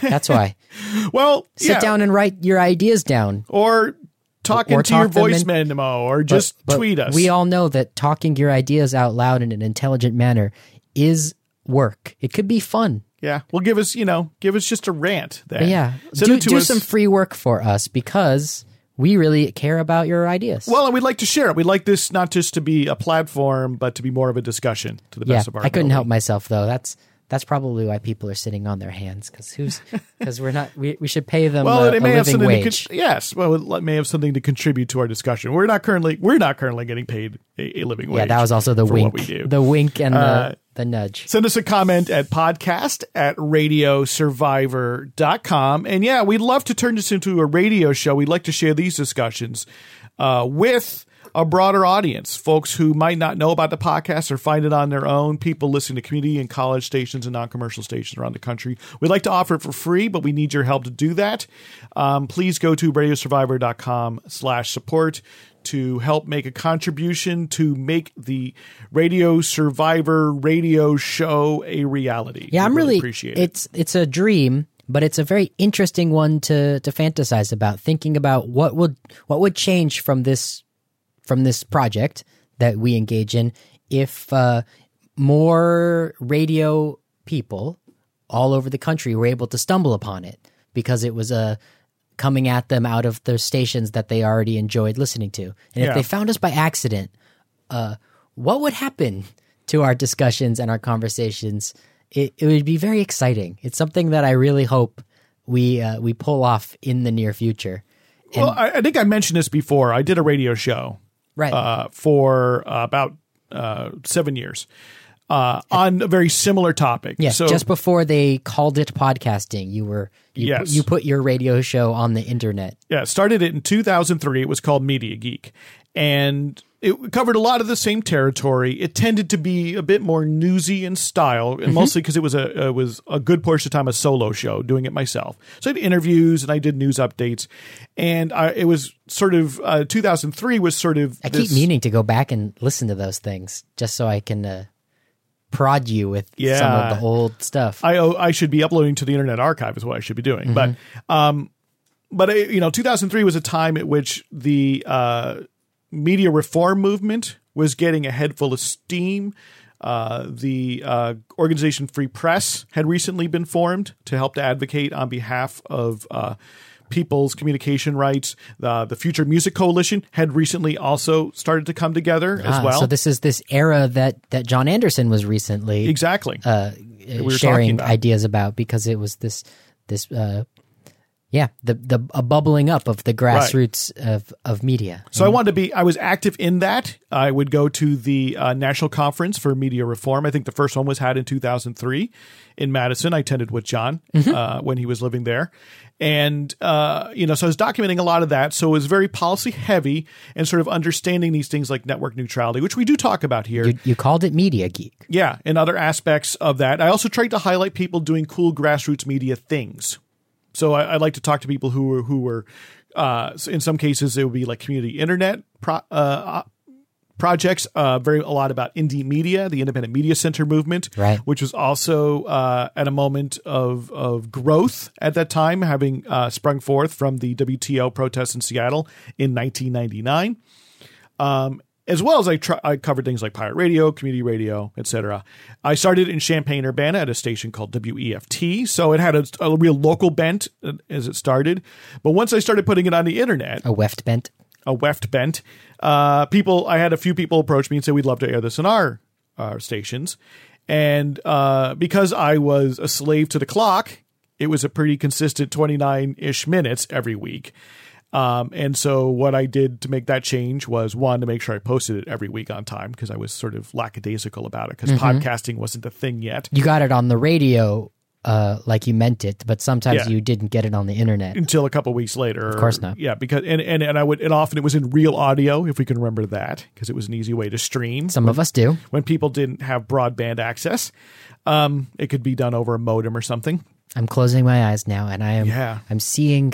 that's why well, sit yeah, down and write your ideas down or talk Or into your talk them voice in- memo, or just But tweet us. We all know that talking your ideas out loud in an intelligent manner is work. It could be fun. Yeah, well, give us, you know, give us just a rant. But yeah, send do, do us. some free work for us because we really care about your ideas. Well, and we'd like to share it. We'd like this not just to be a platform, but to be more of a discussion to the yeah, best of our I couldn't ability. help myself though. That's that's probably why people are sitting on their hands because who's because we're not we, we should pay them Well, a, it may have living something wage. to con- yes. Well, it may have something to contribute to our discussion. We're not currently we're not currently getting paid a, a living wage. yeah, that was also the wink, we do. the wink and Uh, the the nudge. Send us a comment at podcast at radiosurvivor.com. And yeah, we'd love to turn this into a radio show. We'd like to share these discussions uh, with a broader audience, folks who might not know about the podcast or find it on their own, people listening to community and college stations and non commercial stations around the country. We'd like to offer it for free, but we need your help to do that. Um, please go to radiosurvivor.com slash support to help make a contribution to make the Radio Survivor radio show a reality. Yeah, We I'm really appreciate it. It's it's a dream, but it's a very interesting one to to fantasize about. Thinking about what would what would change from this from this project that we engage in if uh, more radio people all over the country were able to stumble upon it because it was uh, coming at them out of their stations that they already enjoyed listening to. And Yeah. if they found us by accident, uh, what would happen to our discussions and our conversations? It, it would be very exciting. It's something that I really hope we uh, we pull off in the near future. well, I, I think I mentioned this before. I did a radio show Right. uh, for uh, about uh, seven years uh, on a very similar topic. Yes, so just before they called it podcasting, you were you, Yes. you put your radio show on the internet. yeah, started it in 2003. It was called Media Geek, and it covered a lot of the same territory. It tended to be a bit more newsy in style, and mostly because it was a it was a good portion of time a solo show, doing it myself. So I had interviews and I did news updates, and I, it was sort of uh, 2003 was sort of I this- keep meaning to go back and listen to those things just so I can uh, prod you with some of the old stuff. I I should be uploading to the Internet Archive is what I should be doing. But um, but uh, you know, 2003 was a time at which the uh, media reform movement was getting a head full of steam. Uh, the uh, organization Free Press had recently been formed to help to advocate on behalf of uh, people's communication rights. The the Future Music Coalition had recently also started to come together as Ah, well. So this is this era that that John Anderson was recently exactly. uh, were sharing ideas about because it was this this uh, yeah the the a bubbling up of the grassroots of of media. So I wanted to be. I was active in that. I would go to the uh, National Conference for Media Reform. I think the first one was had in 2003 in Madison. I attended with John uh, when he was living there, and uh, you know, so I was documenting a lot of that. So it was very policy heavy and sort of understanding these things like network neutrality, which we do talk about here. You, you called it Media Geek. Yeah, and other aspects of that. I also tried to highlight people doing cool grassroots media things. So I, I like to talk to people who were who were, uh, in some cases it would be like community internet pro, uh, projects. Uh, very a lot about indie media, the independent media center movement, Right. which was also uh, at a moment of of growth at that time, having uh, sprung forth from the WTO protests in Seattle in 1999 and as well as I, try, I covered things like pirate radio, community radio, etc. I started in Champaign Urbana at a station called WEFT, so it had a, a real local bent uh, as it started. But once I started putting it on the internet, A weft bent. a weft bent. Uh, people, I had a few people approach me and say we'd love to air this in our our stations, and uh, because I was a slave to the clock, it was a pretty consistent twenty nine ish minutes every week. Um, and so what I did to make that change was one to make sure I posted it every week on time because I was sort of lackadaisical about it because podcasting wasn't a thing yet. You got it on the radio uh, like you meant it, but sometimes Yeah. you didn't get it on the internet. until a couple weeks later. Of course not. Yeah, because and, and and I would and often it was in real audio if we can remember that because it was an easy way to stream. Some of us do. when people didn't have broadband access, um, it could be done over a modem or something. I'm closing my eyes now, and I am. Yeah. I'm seeing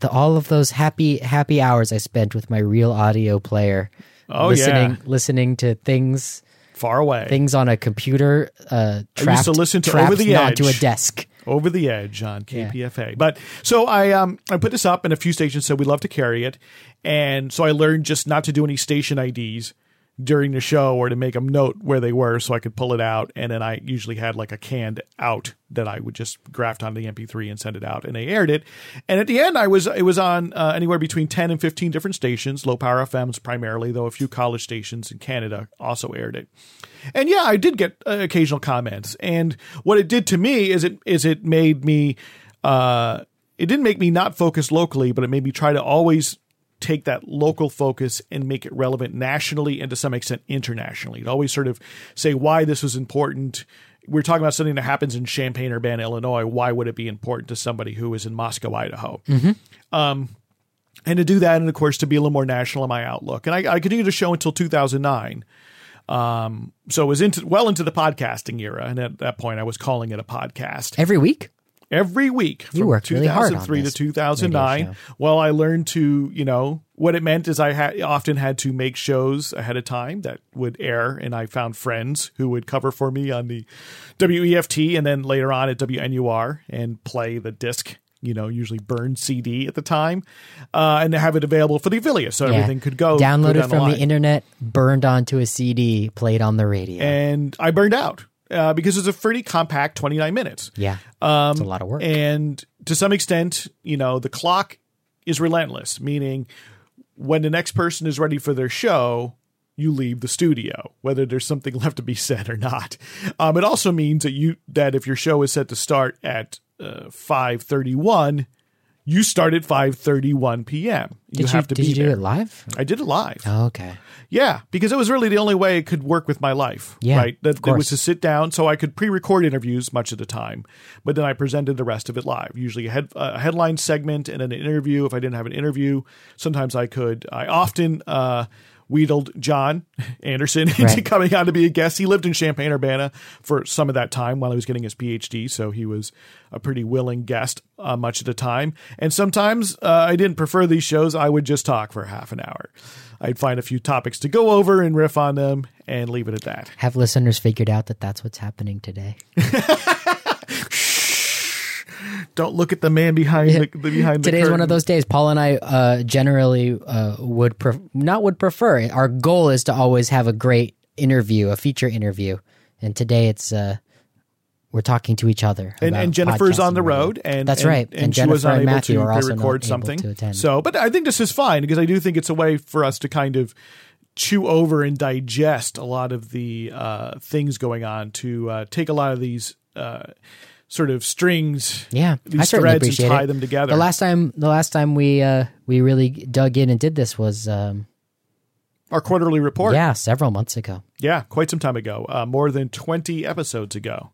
the all of those happy happy hours I spent with my real audio player. Oh, listening, yeah. listening to things Far away, things on a computer. Uh, trapped, to listen to trapped Over the onto a Edge. desk. over the edge on KPFA. But so I um I put this up, and a few stations said we'd love to carry it, and so I learned just not to do any station IDs during the show or to make them note where they were so I could pull it out. And then I usually had like a canned out that I would just graft onto the MP3 and send it out. And they aired it. And at the end I was it was on uh, anywhere between 10 and 15 different stations low power FMs primarily though a few college stations in Canada also aired it. And yeah, I did get uh, occasional comments. And what it did to me is it is it made me uh it didn't make me not focus locally, but it made me try to always take that local focus and make it relevant nationally and to some extent internationally. To always sort of say why this was important. We're talking about something that happens in Champaign, Urbana, Illinois. Why would it be important to somebody who is in Moscow, Idaho? Um, and to do that, and of course, to be a little more national in my outlook. And I, I continued the show until 2009. Um, so it was into well into the podcasting era, and at that point, I was calling it a podcast Every week? Every week from You worked really hard on 2003 to this 2009. radio. Well, I learned to, you know, what it meant is I had often had to make shows ahead of time that would air, and I found friends who would cover for me on the WEFT and then later on at WNUR and play the disc. You know, usually burned CD at the time, uh, and have it available for the affiliate, so everything could go go Downloaded down from line the internet, burned onto a CD, played on the radio. and I burned out uh, because it's a pretty compact 29 minutes. yeah. Um, it's a lot of work. And to some extent, you know, the clock is relentless, meaning when the next person is ready for their show, you leave the studio, whether there's something left to be said or not. Um, it also means that you that if your show is set to start at uh, five thirty one, you start at five thirty one p.m. You did you, have to did be you do there. it live? I did it live. Oh, okay. Yeah, because it was really the only way it could work with my life. Yeah, right. That course. was to sit down, so I could pre-record interviews much of the time, but then I presented the rest of it live. Usually a, head, a headline segment and then an interview. If I didn't have an interview, sometimes I could. I often uh, wheedled John Anderson into Right. coming on to be a guest. He lived in Champaign Urbana for some of that time while he was getting his PhD, so he was a pretty willing guest uh, much of the time. And sometimes uh, I didn't prefer these shows. I would just talk for half an hour. I'd find a few topics to go over and riff on them and leave it at that. Have listeners figured out that that's what's happening today? Don't look at the man behind the, the behind the Today's one of those days. Paul and I uh, generally uh, would pref- not would prefer. Our goal is to always have a great interview, a feature interview, and today it's uh, we're talking to each other. and, and Jennifer's on the road, and That's and- right. And, And she was Jennifer and unable Matthew to are also not record something. to attend. So, but I think this is fine because I do think it's a way for us to kind of chew over and digest a lot of the uh, things going on, to uh, take a lot of these uh, sort of strings, Yeah, these I certainly threads, and tie it. them together. The last time, the last time we uh, we really dug in and did this was um, Our quarterly report. yeah, several months ago. Yeah, quite some time ago, uh, more than 20 episodes ago.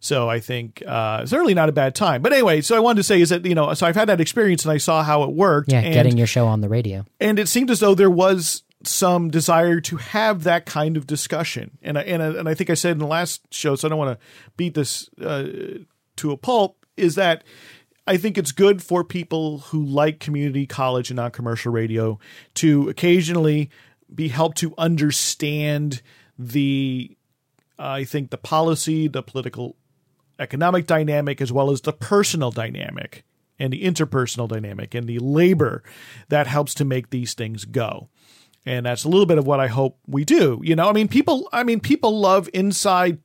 So I think uh, certainly not a bad time. But anyway, so I wanted to say is that, you know, so I've had that experience and I saw how it worked. Yeah, and, getting your show on the radio. and it seemed as though there was some desire to have that kind of discussion. And I, and I, and I think I said in the last show, so I don't want to beat this uh, to a pulp, is that I think it's good for people who like community college and non-commercial radio to occasionally be helped to understand the uh, I think the policy, the political economic dynamic as well as the personal dynamic and the interpersonal dynamic and the labor that helps to make these things go. And that's a little bit of what I hope we do. You know, I mean, people, I mean, people love inside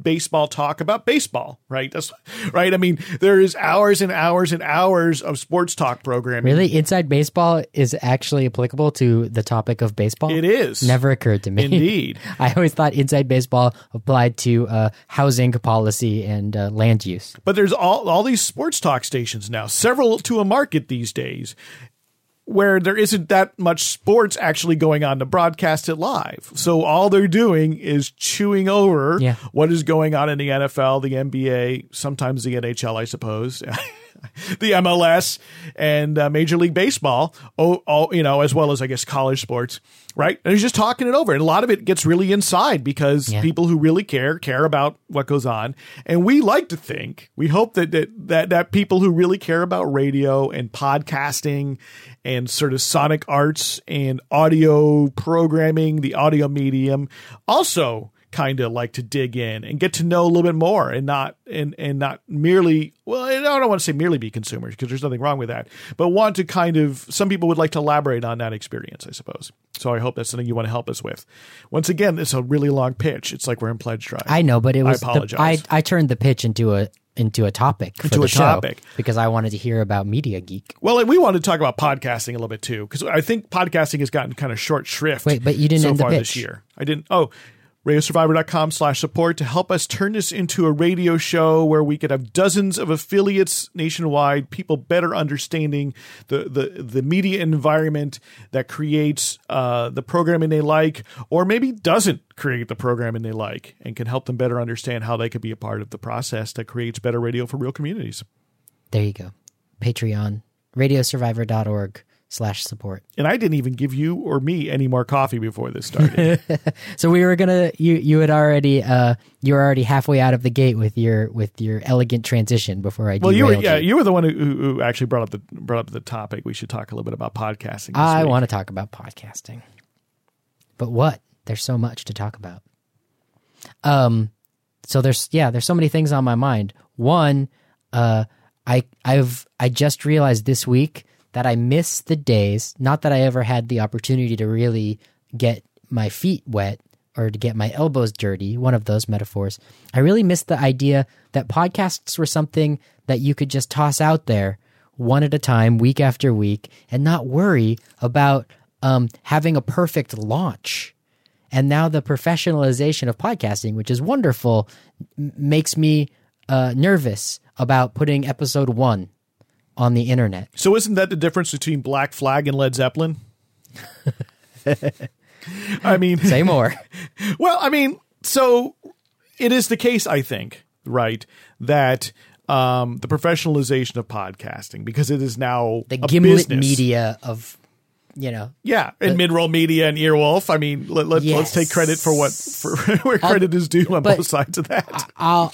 baseball talk about baseball, right? That's right. I mean, there is hours and hours and hours of sports talk programming. Really, inside baseball is actually applicable to the topic of baseball. It is. Never occurred to me. Indeed. I always thought inside baseball applied to uh, housing policy and uh, land use. But there's all all these sports talk stations now, several to a market these days, where there isn't that much sports actually going on to broadcast it live. So all they're doing is chewing over Yeah. what is going on in the NFL, the NBA, sometimes the NHL, I suppose. The MLS and uh, Major League Baseball, oh, oh, you know, as well as I guess college sports, right? And he's just talking it over, and a lot of it gets really inside because Yeah. people who really care care about what goes on, and we like to think, we hope that that that, that people who really care about radio and podcasting and sort of sonic arts and audio programming, the audio medium, also kind of like to dig in and get to know a little bit more and not and and not merely well I don't want to say merely be consumers because there's nothing wrong with that but want to kind of some people would like to elaborate on that experience I suppose so I hope that's something you want to help us with once again it's a really long pitch it's like we're in pledge drive I know, but it was the- apologize. I I turned the pitch into a into a topic for Into the a show topic. because I wanted to hear about Media Geek. well we wanted to talk about podcasting a little bit too because I think podcasting has gotten kind of short shrift Wait, but you didn't so end the far this year I didn't oh radiosurvivor.com slash support to help us turn this into a radio show where we could have dozens of affiliates nationwide, people better understanding the, the, the media environment that creates uh, the programming they like, or maybe doesn't create the programming they like, and can help them better understand how they could be a part of the process that creates better radio for real communities. There you go. Patreon, radiosurvivor.org slash support. And I didn't even give you or me any more coffee before this started. So we were gonna you you had already uh you were already halfway out of the gate with your with your elegant transition before I well, you were yeah, you were the one who, who actually brought up the brought up the topic. We should talk a little bit about podcasting. I want to talk about podcasting. But what? There's so much to talk about. Um so there's yeah, there's so many things on my mind. One, uh I I've I just realized this week that I miss the days, not that I ever had the opportunity to really get my feet wet or to get my elbows dirty, one of those metaphors. I really miss the idea that podcasts were something that you could just toss out there one at a time, week after week, and not worry about um, having a perfect launch. And now the professionalization of podcasting, which is wonderful, m- makes me uh, nervous about putting episode one on the internet. So isn't that the difference between Black Flag and Led Zeppelin? I mean, Say more. well, I mean, so it is the case, I think, right, that um, the professionalization of podcasting because it is now the a gimlet business. media of, you know, Yeah, and mid-roll media and Earwolf. I mean, let, let, let's take credit for what for where credit is due on both sides of that. I'll.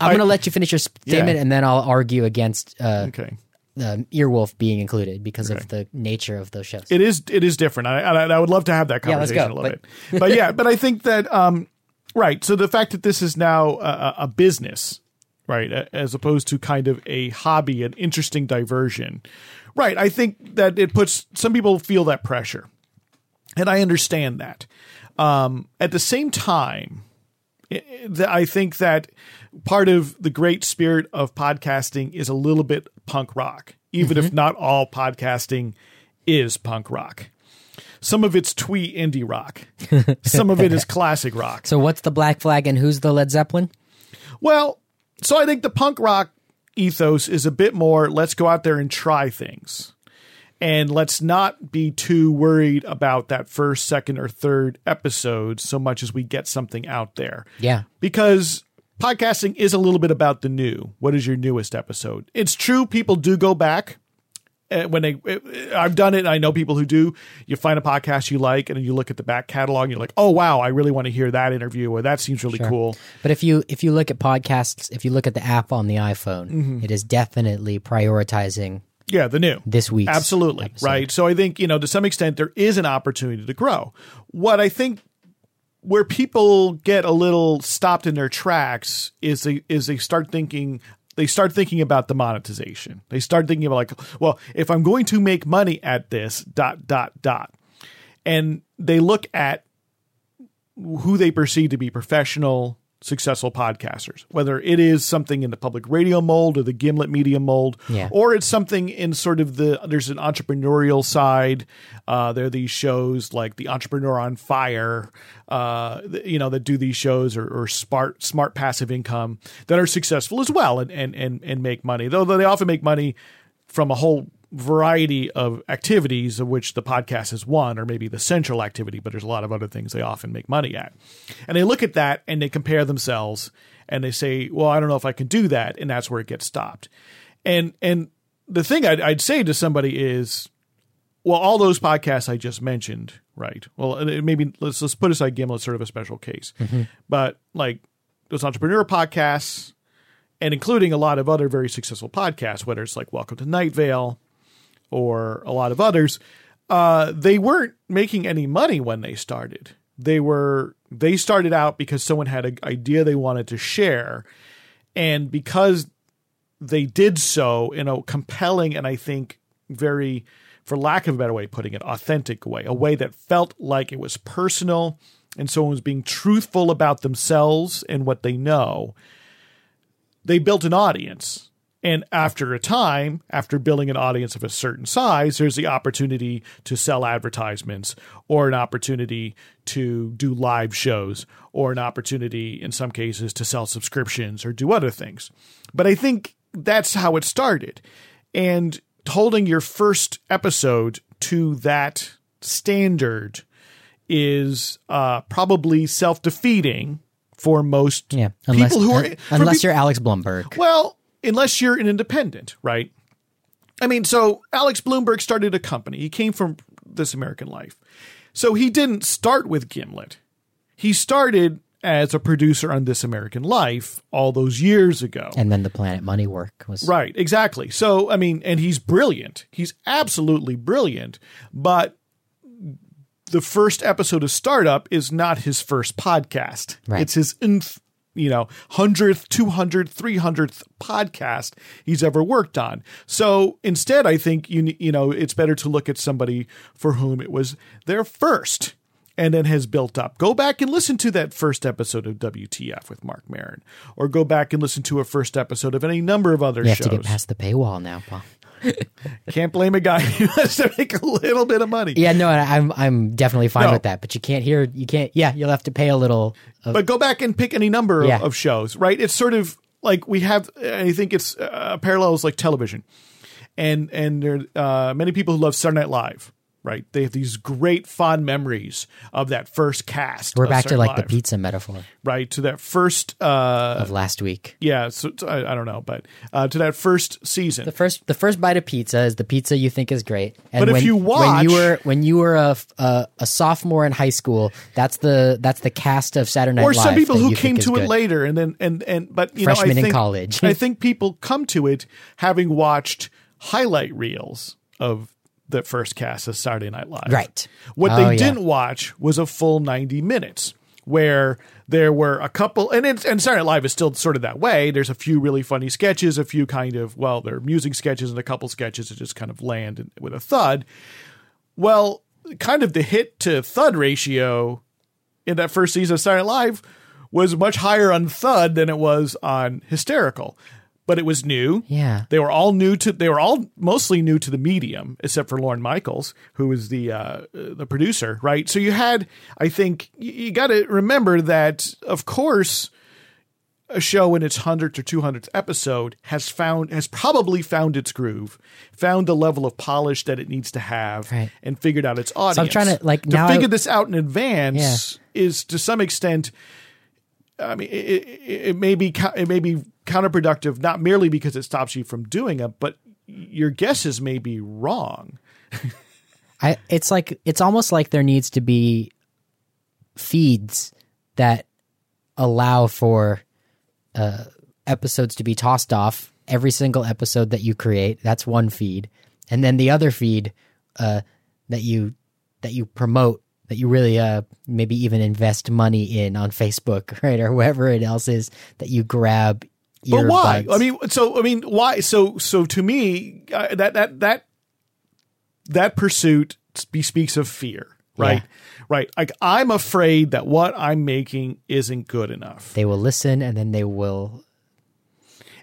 I'm going to let you finish your statement, Yeah. and then I'll argue against uh, okay. um, Earwolf being included because of the nature of those shows. it is it is different. I, I, I would love to have that Yeah, conversation go, a little but- bit, but yeah, but I think that um, right. So the fact that this is now a, a- a business, right, as opposed to kind of a hobby, an interesting diversion, right. I think that it puts some people feel that pressure, and I understand that. Um, at the same time, I- think that part of the great spirit of podcasting is a little bit punk rock, even if mm-hmm. not all podcasting is punk rock. Some of it's twee indie rock. Some of it is classic rock. So, what's the Black Flag and who's the Led Zeppelin? Well, so I think the punk rock ethos is a bit more let's go out there and try things. And let's not be too worried about that first, second, or third episode so much as we get something out there. Yeah. because podcasting is a little bit about the new. What is your newest episode? It's true, people do go back. uh, When they, uh, I've done it, and I know people who do. You find a podcast you like, and you look at the back catalog, and you're like, "Oh wow, I really want to hear that interview," or "That seems really cool." But if you if you look at podcasts, if you look at the app on the iPhone, Mm-hmm. it is definitely prioritizing Yeah, the new. this week. Absolutely. episode. Right. So I think, you know, to some extent, there is an opportunity to grow. What I think where people get a little stopped in their tracks is they is they start thinking they start thinking about the monetization. They start thinking about like, well, if I'm going to make money at this, dot dot dot. and they look at who they perceive to be professional, successful podcasters, whether it is something in the public radio mold or the Gimlet media mold, Yeah. or it's something in sort of the there's an entrepreneurial side. Uh, there are these shows like the Entrepreneur on Fire, uh, you know, that do these shows or, or smart smart passive income that are successful as well and and and, and make money. Though though they often make money from a whole variety of activities of which the podcast is one or maybe the central activity but there's a lot of other things they often make money at. And they look at that and they compare themselves and they say well i don't know if i can do that and that's where it gets stopped. And and the thing i'd, I'd say to somebody is well all those podcasts i just mentioned right? Well maybe let's let's put aside gimlet sort of a special case. Mm-hmm. But like those entrepreneur podcasts and including a lot of other very successful podcasts, whether it's like Welcome to Night Vale or a lot of others, uh, they weren't making any money when they started. They were they started out because someone had an idea they wanted to share, and because they did so in a compelling and I think very, for lack of a better way of putting it, authentic way, a way that felt like it was personal and someone was being truthful about themselves and what they know they built an audience. And after a time, after building an audience of a certain size, there's the opportunity to sell advertisements or an opportunity to do live shows or an opportunity, in some cases, to sell subscriptions or do other things. But I think that's how it started. And holding your first episode to that standard is uh, probably self defeating for most Yeah, unless people who are for unless you're Alex Blumberg. well, unless you're an independent, right? I mean, so Alex Blumberg started a company. He came from This American Life. So he didn't start with Gimlet. He started as a producer on This American Life all those years ago. and then the Planet Money work was Right, exactly. So, I mean, and he's brilliant. He's absolutely brilliant. But the first episode of Startup is not his first podcast. Right. It's his, nth, you know, 100th, 200th, 300th podcast he's ever worked on. So instead, I think, you, you know, it's better to look at somebody for whom it was their first and then has built up. Go back and listen to that first episode of WTF with Marc Maron, or go back and listen to a first episode of any number of other You have shows. to get past the paywall now, Paul. Can't blame a guy who has to make a little bit of money. Yeah, no, I'm I'm definitely fine No. with that. But you can't hear, you can't. Yeah, you'll have to pay a little. Of, But go back and pick any number of, Yeah. of shows, right? It's sort of like we have. I think it's uh, parallels like television, and and there are uh, many people who love Saturday Night Live, right? They have these great fond memories of that first cast. we're back to like the pizza metaphor right? To that first, uh, of last week. yeah. So so I, I don't know, but uh, to that first season. The first, the first bite of pizza is the pizza you think is great. And But if when, you when you were when you were a, a a sophomore in high school, that's the that's the cast of Saturday Night or Live. some people who came to it good. later and then and and but you Freshmen know I in college. I think people come to it having watched highlight reels of the first cast of Saturday Night Live. Right. What Oh, they yeah. didn't watch was a full 90 minutes where there were a couple and it's, and Saturday Night Live is still sort of that way. There's a few really funny sketches, a few kind of well, they're amusing sketches and a couple sketches that just kind of land with a thud. Well, kind of the hit to thud ratio in that first season of Saturday Night Live was much higher on Thud than it was on Hysterical. But it was new. Yeah. They were all new to they were all mostly new to the medium, except for Lorne Michaels, who was the uh, the producer, right? So you had, I think, you, got to remember that, of course, a show in its hundredth or two hundredth episode has found has probably found its groove, found the level of polish that it needs to have, Right. and figured out its audience. So i'm trying to, like, to now I- figure this out in advance is to some extent. I mean, it, it, it may be it may be counterproductive, not merely because it stops you from doing it, but your guesses may be wrong. I it's like it's almost like there needs to be feeds that allow for uh, episodes to be tossed off every single episode that you create. That's one feed, and then the other feed uh, that you that you promote that you really uh maybe even invest money in on Facebook, right, or wherever it else is that you grab. But why? I mean, so I mean, why? So so to me, uh, that that that that pursuit spe- speaks of fear. right? Yeah. Right. Like I'm afraid that what I'm making isn't good enough. They will listen and then they will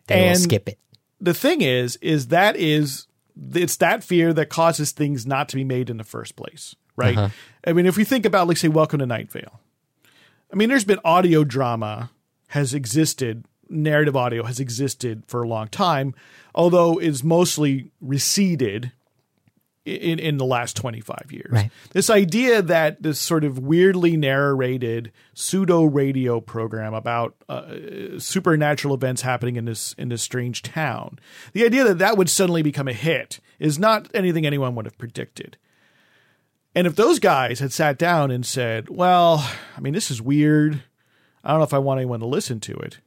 they will skip it. the thing is is that is it's that fear that causes things not to be made in the first place right Uh-huh. i mean if we think about like say welcome to night vale i mean there's been audio drama has existed narrative audio has existed for a long time although it's mostly receded in in the last 25 years. Right. This idea that this sort of weirdly narrated pseudo radio program about uh, supernatural events happening in this in this strange town, the idea that that would suddenly become a hit is not anything anyone would have predicted. And if those guys had sat down and said, "Well, I mean, this is weird. I don't know if I want anyone to listen to it."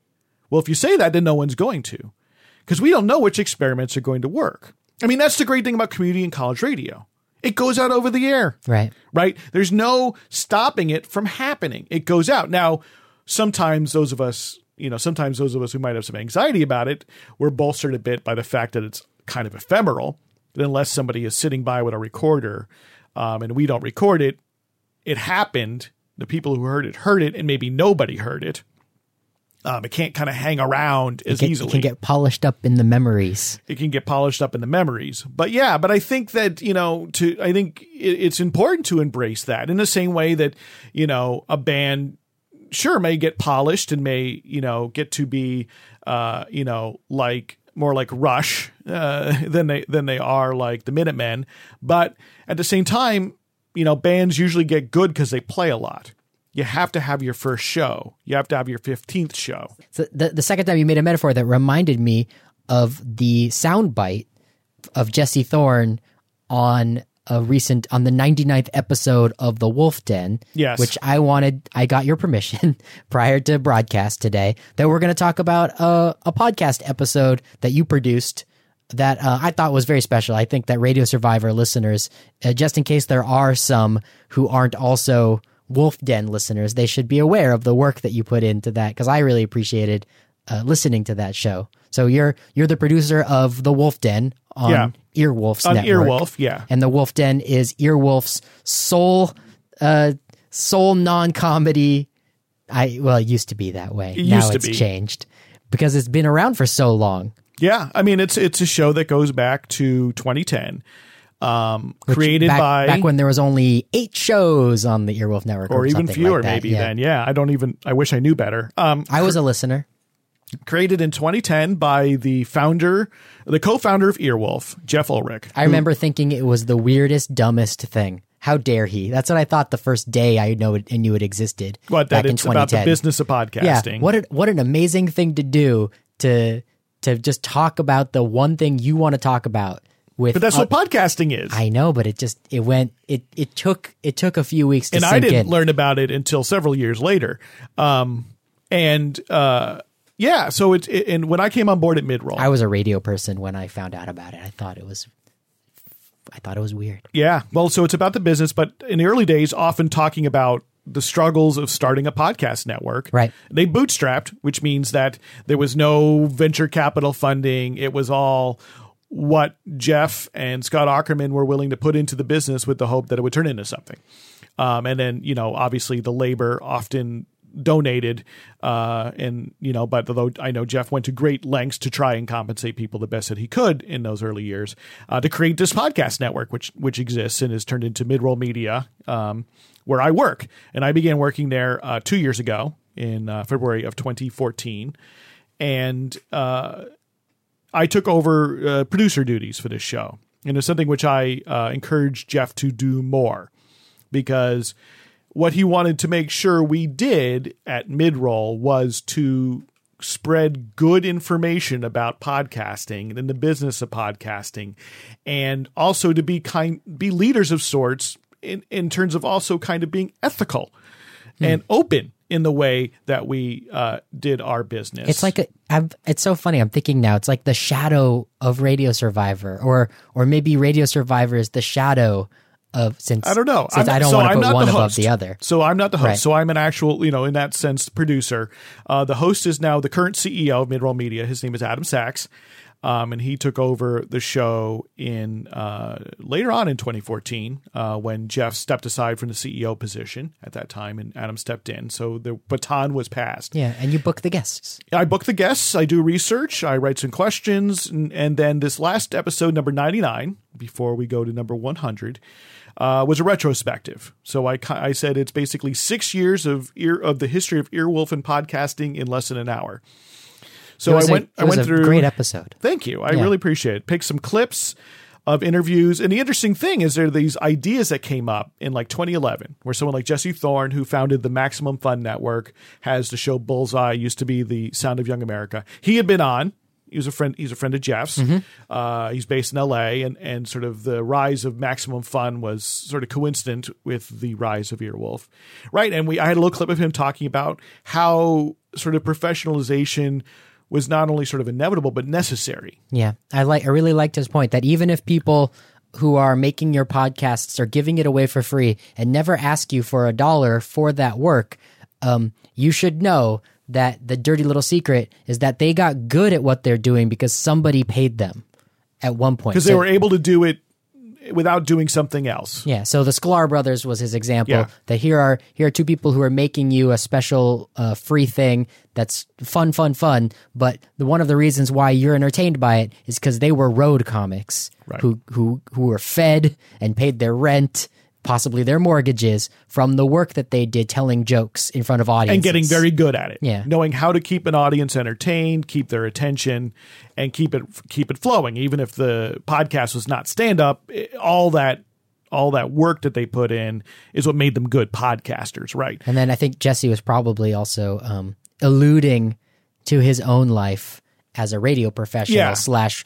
Well, if you say that, then no one's going to, because we don't know which experiments are going to work. I mean, that's the great thing about community and college radio. It goes out over the air Right. right? There's no stopping it from happening. It goes out. Now, sometimes those of us, you know, sometimes those of us who might have some anxiety about it, we're bolstered a bit by the fact that it's kind of ephemeral. Unless somebody is sitting by with a recorder um, and we don't record it, it happened. The people who heard it heard it, and maybe nobody heard it. Um, it can't kind of hang around as It, it easily can get polished up in the memories. it can get polished up in the memories. But yeah, but I think that, you know, to, I think it, it's important to embrace that in the same way that, you know, a band sure may get polished and may, you know, get to be, uh, you know, like more like Rush, uh, than they, than they are like the Minutemen. But at the same time, you know, bands usually get good because they play a lot. You have to have your first show. You have to have your 15th show. So the the second time you made a metaphor that reminded me of the soundbite of Jesse Thorne on a recent on the 99th episode of The Wolf Den. Yes. Which I wanted I got your permission prior to broadcast today that we're going to talk about a, a podcast episode that you produced that uh, I thought was very special. I think that Radio Survivor listeners, uh, just in case there are some who aren't also Wolf Den listeners, they should be aware of the work that you put into that because I really appreciated uh, listening to that show. So you're you're the producer of the Wolf Den on Yeah. Earwolf's On network. Earwolf, yeah. and the Wolf Den is Earwolf's sole uh, sole non comedy. I well, it used to be that way. It now used to it's be. changed because it's been around for so long. Yeah, I mean it's it's a show that goes back to 2010, um, created back, by back when there was only eight shows on the Earwolf Network, or, or even fewer like maybe Yeah. then. Yeah, I don't even. I wish I knew better. Um, I was a listener. created in 2010 by the founder, the co-founder of Earwolf, Jeff Ulrich. I remember thinking it was the weirdest, dumbest thing. How dare he? That's what I thought the first day I know it, I knew it existed. What that in it's about the business of podcasting. Yeah, what a, what an amazing thing to do to to just talk about the one thing you want to talk about with. but that's uh, what podcasting is. I know, but it just it went it it took it took a few weeks to and I didn't in. learn about it until several years later. Um, and uh, yeah, so it's it, and when I came on board at Midroll, I was a radio person when I found out about it. I thought it was I thought it was weird. Yeah. Well, so it's about the business, but in the early days, often talking about the struggles of starting a podcast network. Right. They bootstrapped, which means that there was no venture capital funding. It was all what Jeff and Scott Aukerman were willing to put into the business with the hope that it would turn into something. Um, and then, you know, obviously the labor often donated uh and you know but although i know jeff went to great lengths to try and compensate people the best that he could in those early years uh, to create this podcast network which which exists and has turned into midroll media um where i work and i began working there uh two years ago in uh, february of 2014 and uh I took over uh, producer duties for this show, and it's something which I uh, encouraged Jeff to do more because what he wanted to make sure we did at midroll was to spread good information about podcasting and the business of podcasting and also to be kind be leaders of sorts in, in terms of also kind of being ethical and open in the way that we uh, did our business It's like a, I'm, it's so funny. I'm thinking now. It's like the shadow of Radio Survivor, or or maybe Radio Survivor is the shadow of since I don't know. Since I'm- I don't so want to put not one the above the other. So I'm not the host. Right. So I'm an actual, you know, in that sense, producer. Uh, the host is now the current CEO of Midroll Media. His name is Adam Sachs. Um, and he took over the show in uh, later on in 2014 uh, when Jeff stepped aside from the CEO position at that time, and Adam stepped in. So the baton was passed. Yeah, and you book the guests. I book the guests. I do research. I write some questions, and, and then this last episode, number 99, before we go to number 100. Uh, was a retrospective. So I, I said it's basically six years of ear of the history of Earwolf and podcasting in less than an hour. So I went. I it was went a through. great episode. Thank you. I Yeah. really appreciate it. Pick some clips of interviews. And the interesting thing is there are these ideas that came up in like 2011 where someone like Jesse Thorne, who founded the Maximum Fun Network, has the show Bullseye, used to be the Sound of Young America. He had been on. He was a friend. He's a friend of Jeff's. Uh, he's based in L.A. and and sort of the rise of Maximum Fun was sort of coincident with the rise of Earwolf, right? And we I had a little clip of him talking about how sort of professionalization was not only sort of inevitable but necessary. Yeah, I like. I really liked his point that even if people who are making your podcasts are giving it away for free and never ask you for a dollar for that work, um, you should know that the dirty little secret is that they got good at what they're doing because somebody paid them at one point. because So- they were able to do it without doing something else. Yeah, so the Sklar brothers was his example. Yeah. That here are here are two people who are making you a special uh, free thing that's fun, fun, fun. But the, one of the reasons why you're entertained by it is because they were road comics Right. who who who were fed and paid their rent, possibly their mortgages from the work that they did telling jokes in front of audiences And getting very good at it, Yeah. knowing how to keep an audience entertained, keep their attention, and keep it keep it flowing. Even if the podcast was not stand up, all that all that work that they put in is what made them good podcasters, right? And then I think Jesse was probably also um, alluding to his own life as a radio professional Yeah. slash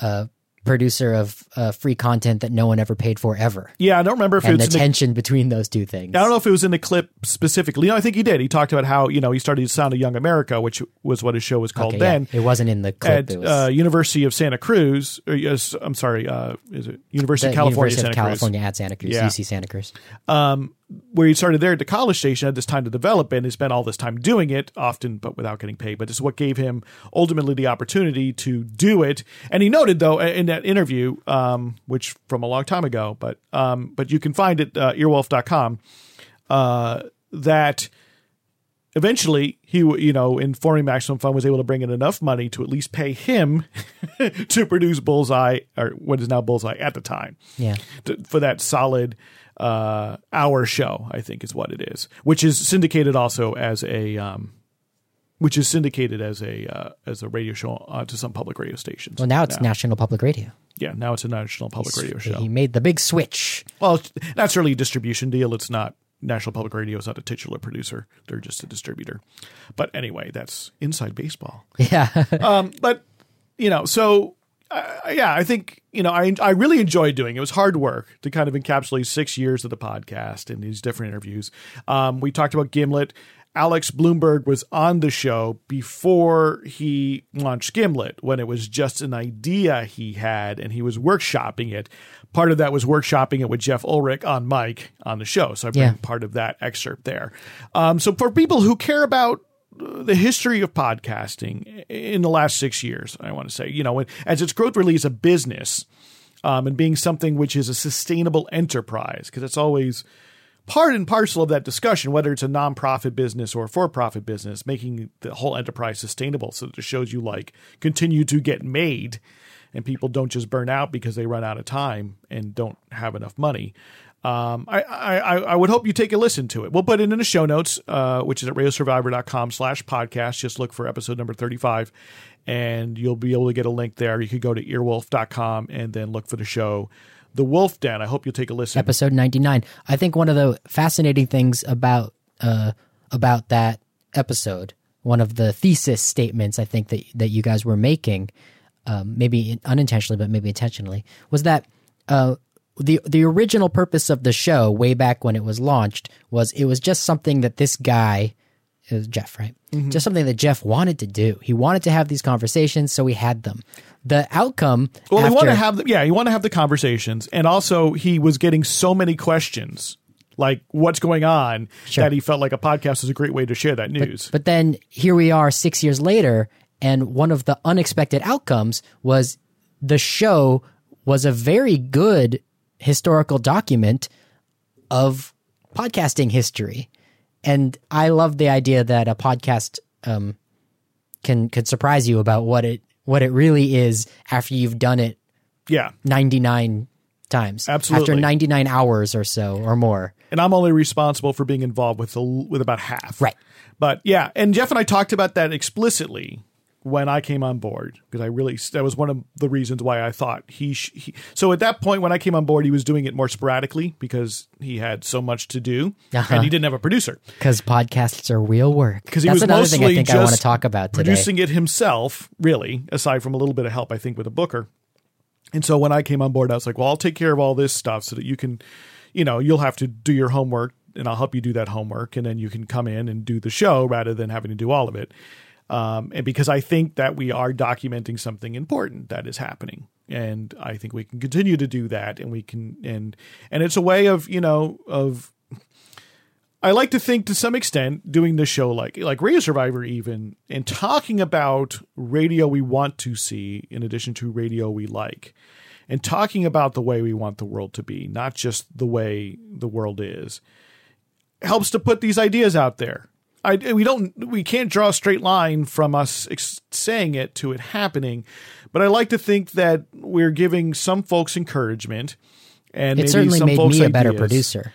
uh, producer of uh, free content that no one ever paid for ever. Yeah, I don't remember if And the was the tension between those two things. I don't know if it was in the clip specifically. No, I think he did. He talked about how you know he started to Sound of Young America, which was what his show was called Okay, yeah. then. It wasn't in the clip. At it was uh, University of Santa Cruz, or yes, I'm sorry, uh, is it University the of California, University Santa of California at Santa Cruz, Yeah. UC Santa Cruz. Cruz, where he started there at the college station, had this time to develop it, and he spent all this time doing it, often but without getting paid. But this is what gave him ultimately the opportunity to do it. And he noted though in that interview, um, which from a long time ago, but um, but you can find it uh, earwolf.com, uh, that eventually he you know in forming maximum fun was able to bring in enough money to at least pay him to produce bullseye or what is now bullseye at the time Yeah. to, for that solid uh hour show i think is what it is which is syndicated also as a um which is syndicated as a uh, as a radio show uh, to some public radio stations. Well, now it's National Public Radio. yeah now it's a national public radio show. He made the big switch. well not really a distribution deal. It's not national public radio is not a titular producer. They're just a distributor. But anyway that's inside baseball. Yeah. um, but you know, so uh, yeah, I think you know, I I really enjoyed doing it. It was hard work to kind of encapsulate six years of the podcast and these different interviews. Um, we talked about Gimlet. Alex Blumberg was on the show before he launched Gimlet when it was just an idea he had and he was workshopping it. Part of that was workshopping it with Jeff Ulrich on mic on the show. So I bring Yeah. part of that excerpt there. Um, so for people who care about the history of podcasting in the last six years, I want to say, you know, as its growth really is a business um, and being something which is a sustainable enterprise, because it's always part and parcel of that discussion, whether it's a nonprofit business or a for profit business, making the whole enterprise sustainable so that the shows you like continue to get made and people don't just burn out because they run out of time and don't have enough money. Um, I, I, I would hope you take a listen to it. We'll put it in the show notes, uh, which is at radiosurvivor.com slash podcast. Just look for episode number 35 and you'll be able to get a link there. You could go to earwolf.com and then look for the show, The Wolf Den. I hope you'll take a listen. episode 99 i think one of the fascinating things about uh about that episode one of the thesis statements i think that that you guys were making um, maybe unintentionally but maybe intentionally was that uh the the original purpose of the show way back when it was launched was it was just something that this guy it was Jeff, right? Mm-hmm. Just something that Jeff wanted to do. He wanted to have these conversations, so he had them. The outcome Well, after, you want to have the, yeah, he want to have the conversations, and also he was getting so many questions, like what's going on, Sure. that he felt like a podcast was a great way to share that news. But then here we are six years later, And one of the unexpected outcomes was the show was a very good historical document of podcasting history. And I love the idea that a podcast um, can could surprise you about what it what it really is after you've done it Yeah. 99 times. Absolutely. After 99 hours or so or more. and I'm only responsible for being involved with a, with about half. Right. But yeah, and Jeff and I talked about that explicitly when I came on board because I really that was one of the reasons why I thought he, sh- he so at that point when I came on board he was doing it more sporadically because he had so much to do Uh-huh. and he didn't have a producer Because podcasts are real work. because he That's was another mostly thing I think I want to talk about today. producing it himself really aside from a little bit of help I think with a booker and so when I came on board I was like well I'll take care of all this stuff so that you can you know you'll have to do your homework and I'll help you do that homework and then you can come in and do the show rather than having to do all of it um, and because I think that we are documenting something important that is happening, and I think we can continue to do that, and we can and and it's a way of you know of I like to think to some extent doing the show like like Radio Survivor even and talking about radio we want to see in addition to radio we like and talking about the way we want the world to be, not just the way the world is helps to put these ideas out there. I, we don't we can't draw a straight line from us ex- saying it to it happening, but I like to think that we're giving some folks encouragement, and it maybe certainly some made folks me a better producer.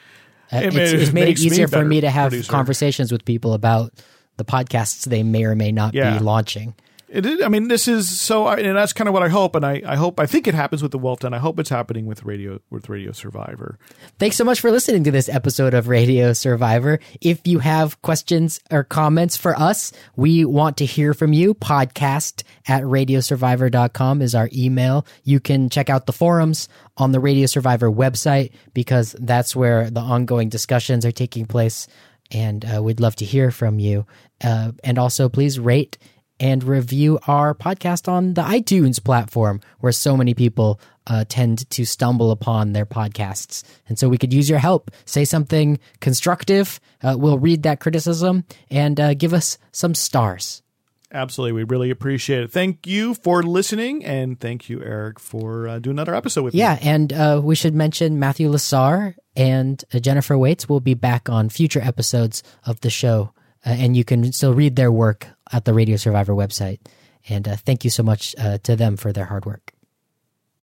Uh, It it's, made- it's made it makes me easier for me to have producer. conversations with people about the podcasts they may or may not Yeah. be launching. It is, I mean, this is so, and that's kind of what I hope, and I, I hope, I think it happens with the Den. I hope it's happening with Radio with Radio Survivor. Thanks so much for listening to this episode of Radio Survivor. If you have questions or comments for us, we want to hear from you. Podcast at radiosurvivor.com is our email. You can check out the forums on the Radio Survivor website because that's where the ongoing discussions are taking place. And uh, we'd love to hear from you. Uh, and also, please rate and review our podcast on the iTunes platform, where so many people uh, tend to stumble upon their podcasts. And so we could use your help. Say something constructive. Uh, we'll read that criticism and uh, give us some stars. Absolutely, we really appreciate it. Thank you for listening, and thank you, Eric, for uh, doing another episode with me. Yeah, and uh, we should mention Matthew Lasar and uh, Jennifer Waits will be back on future episodes of the show. Uh, and you can still read their work at the Radio Survivor website. And uh, thank you so much uh, to them for their hard work.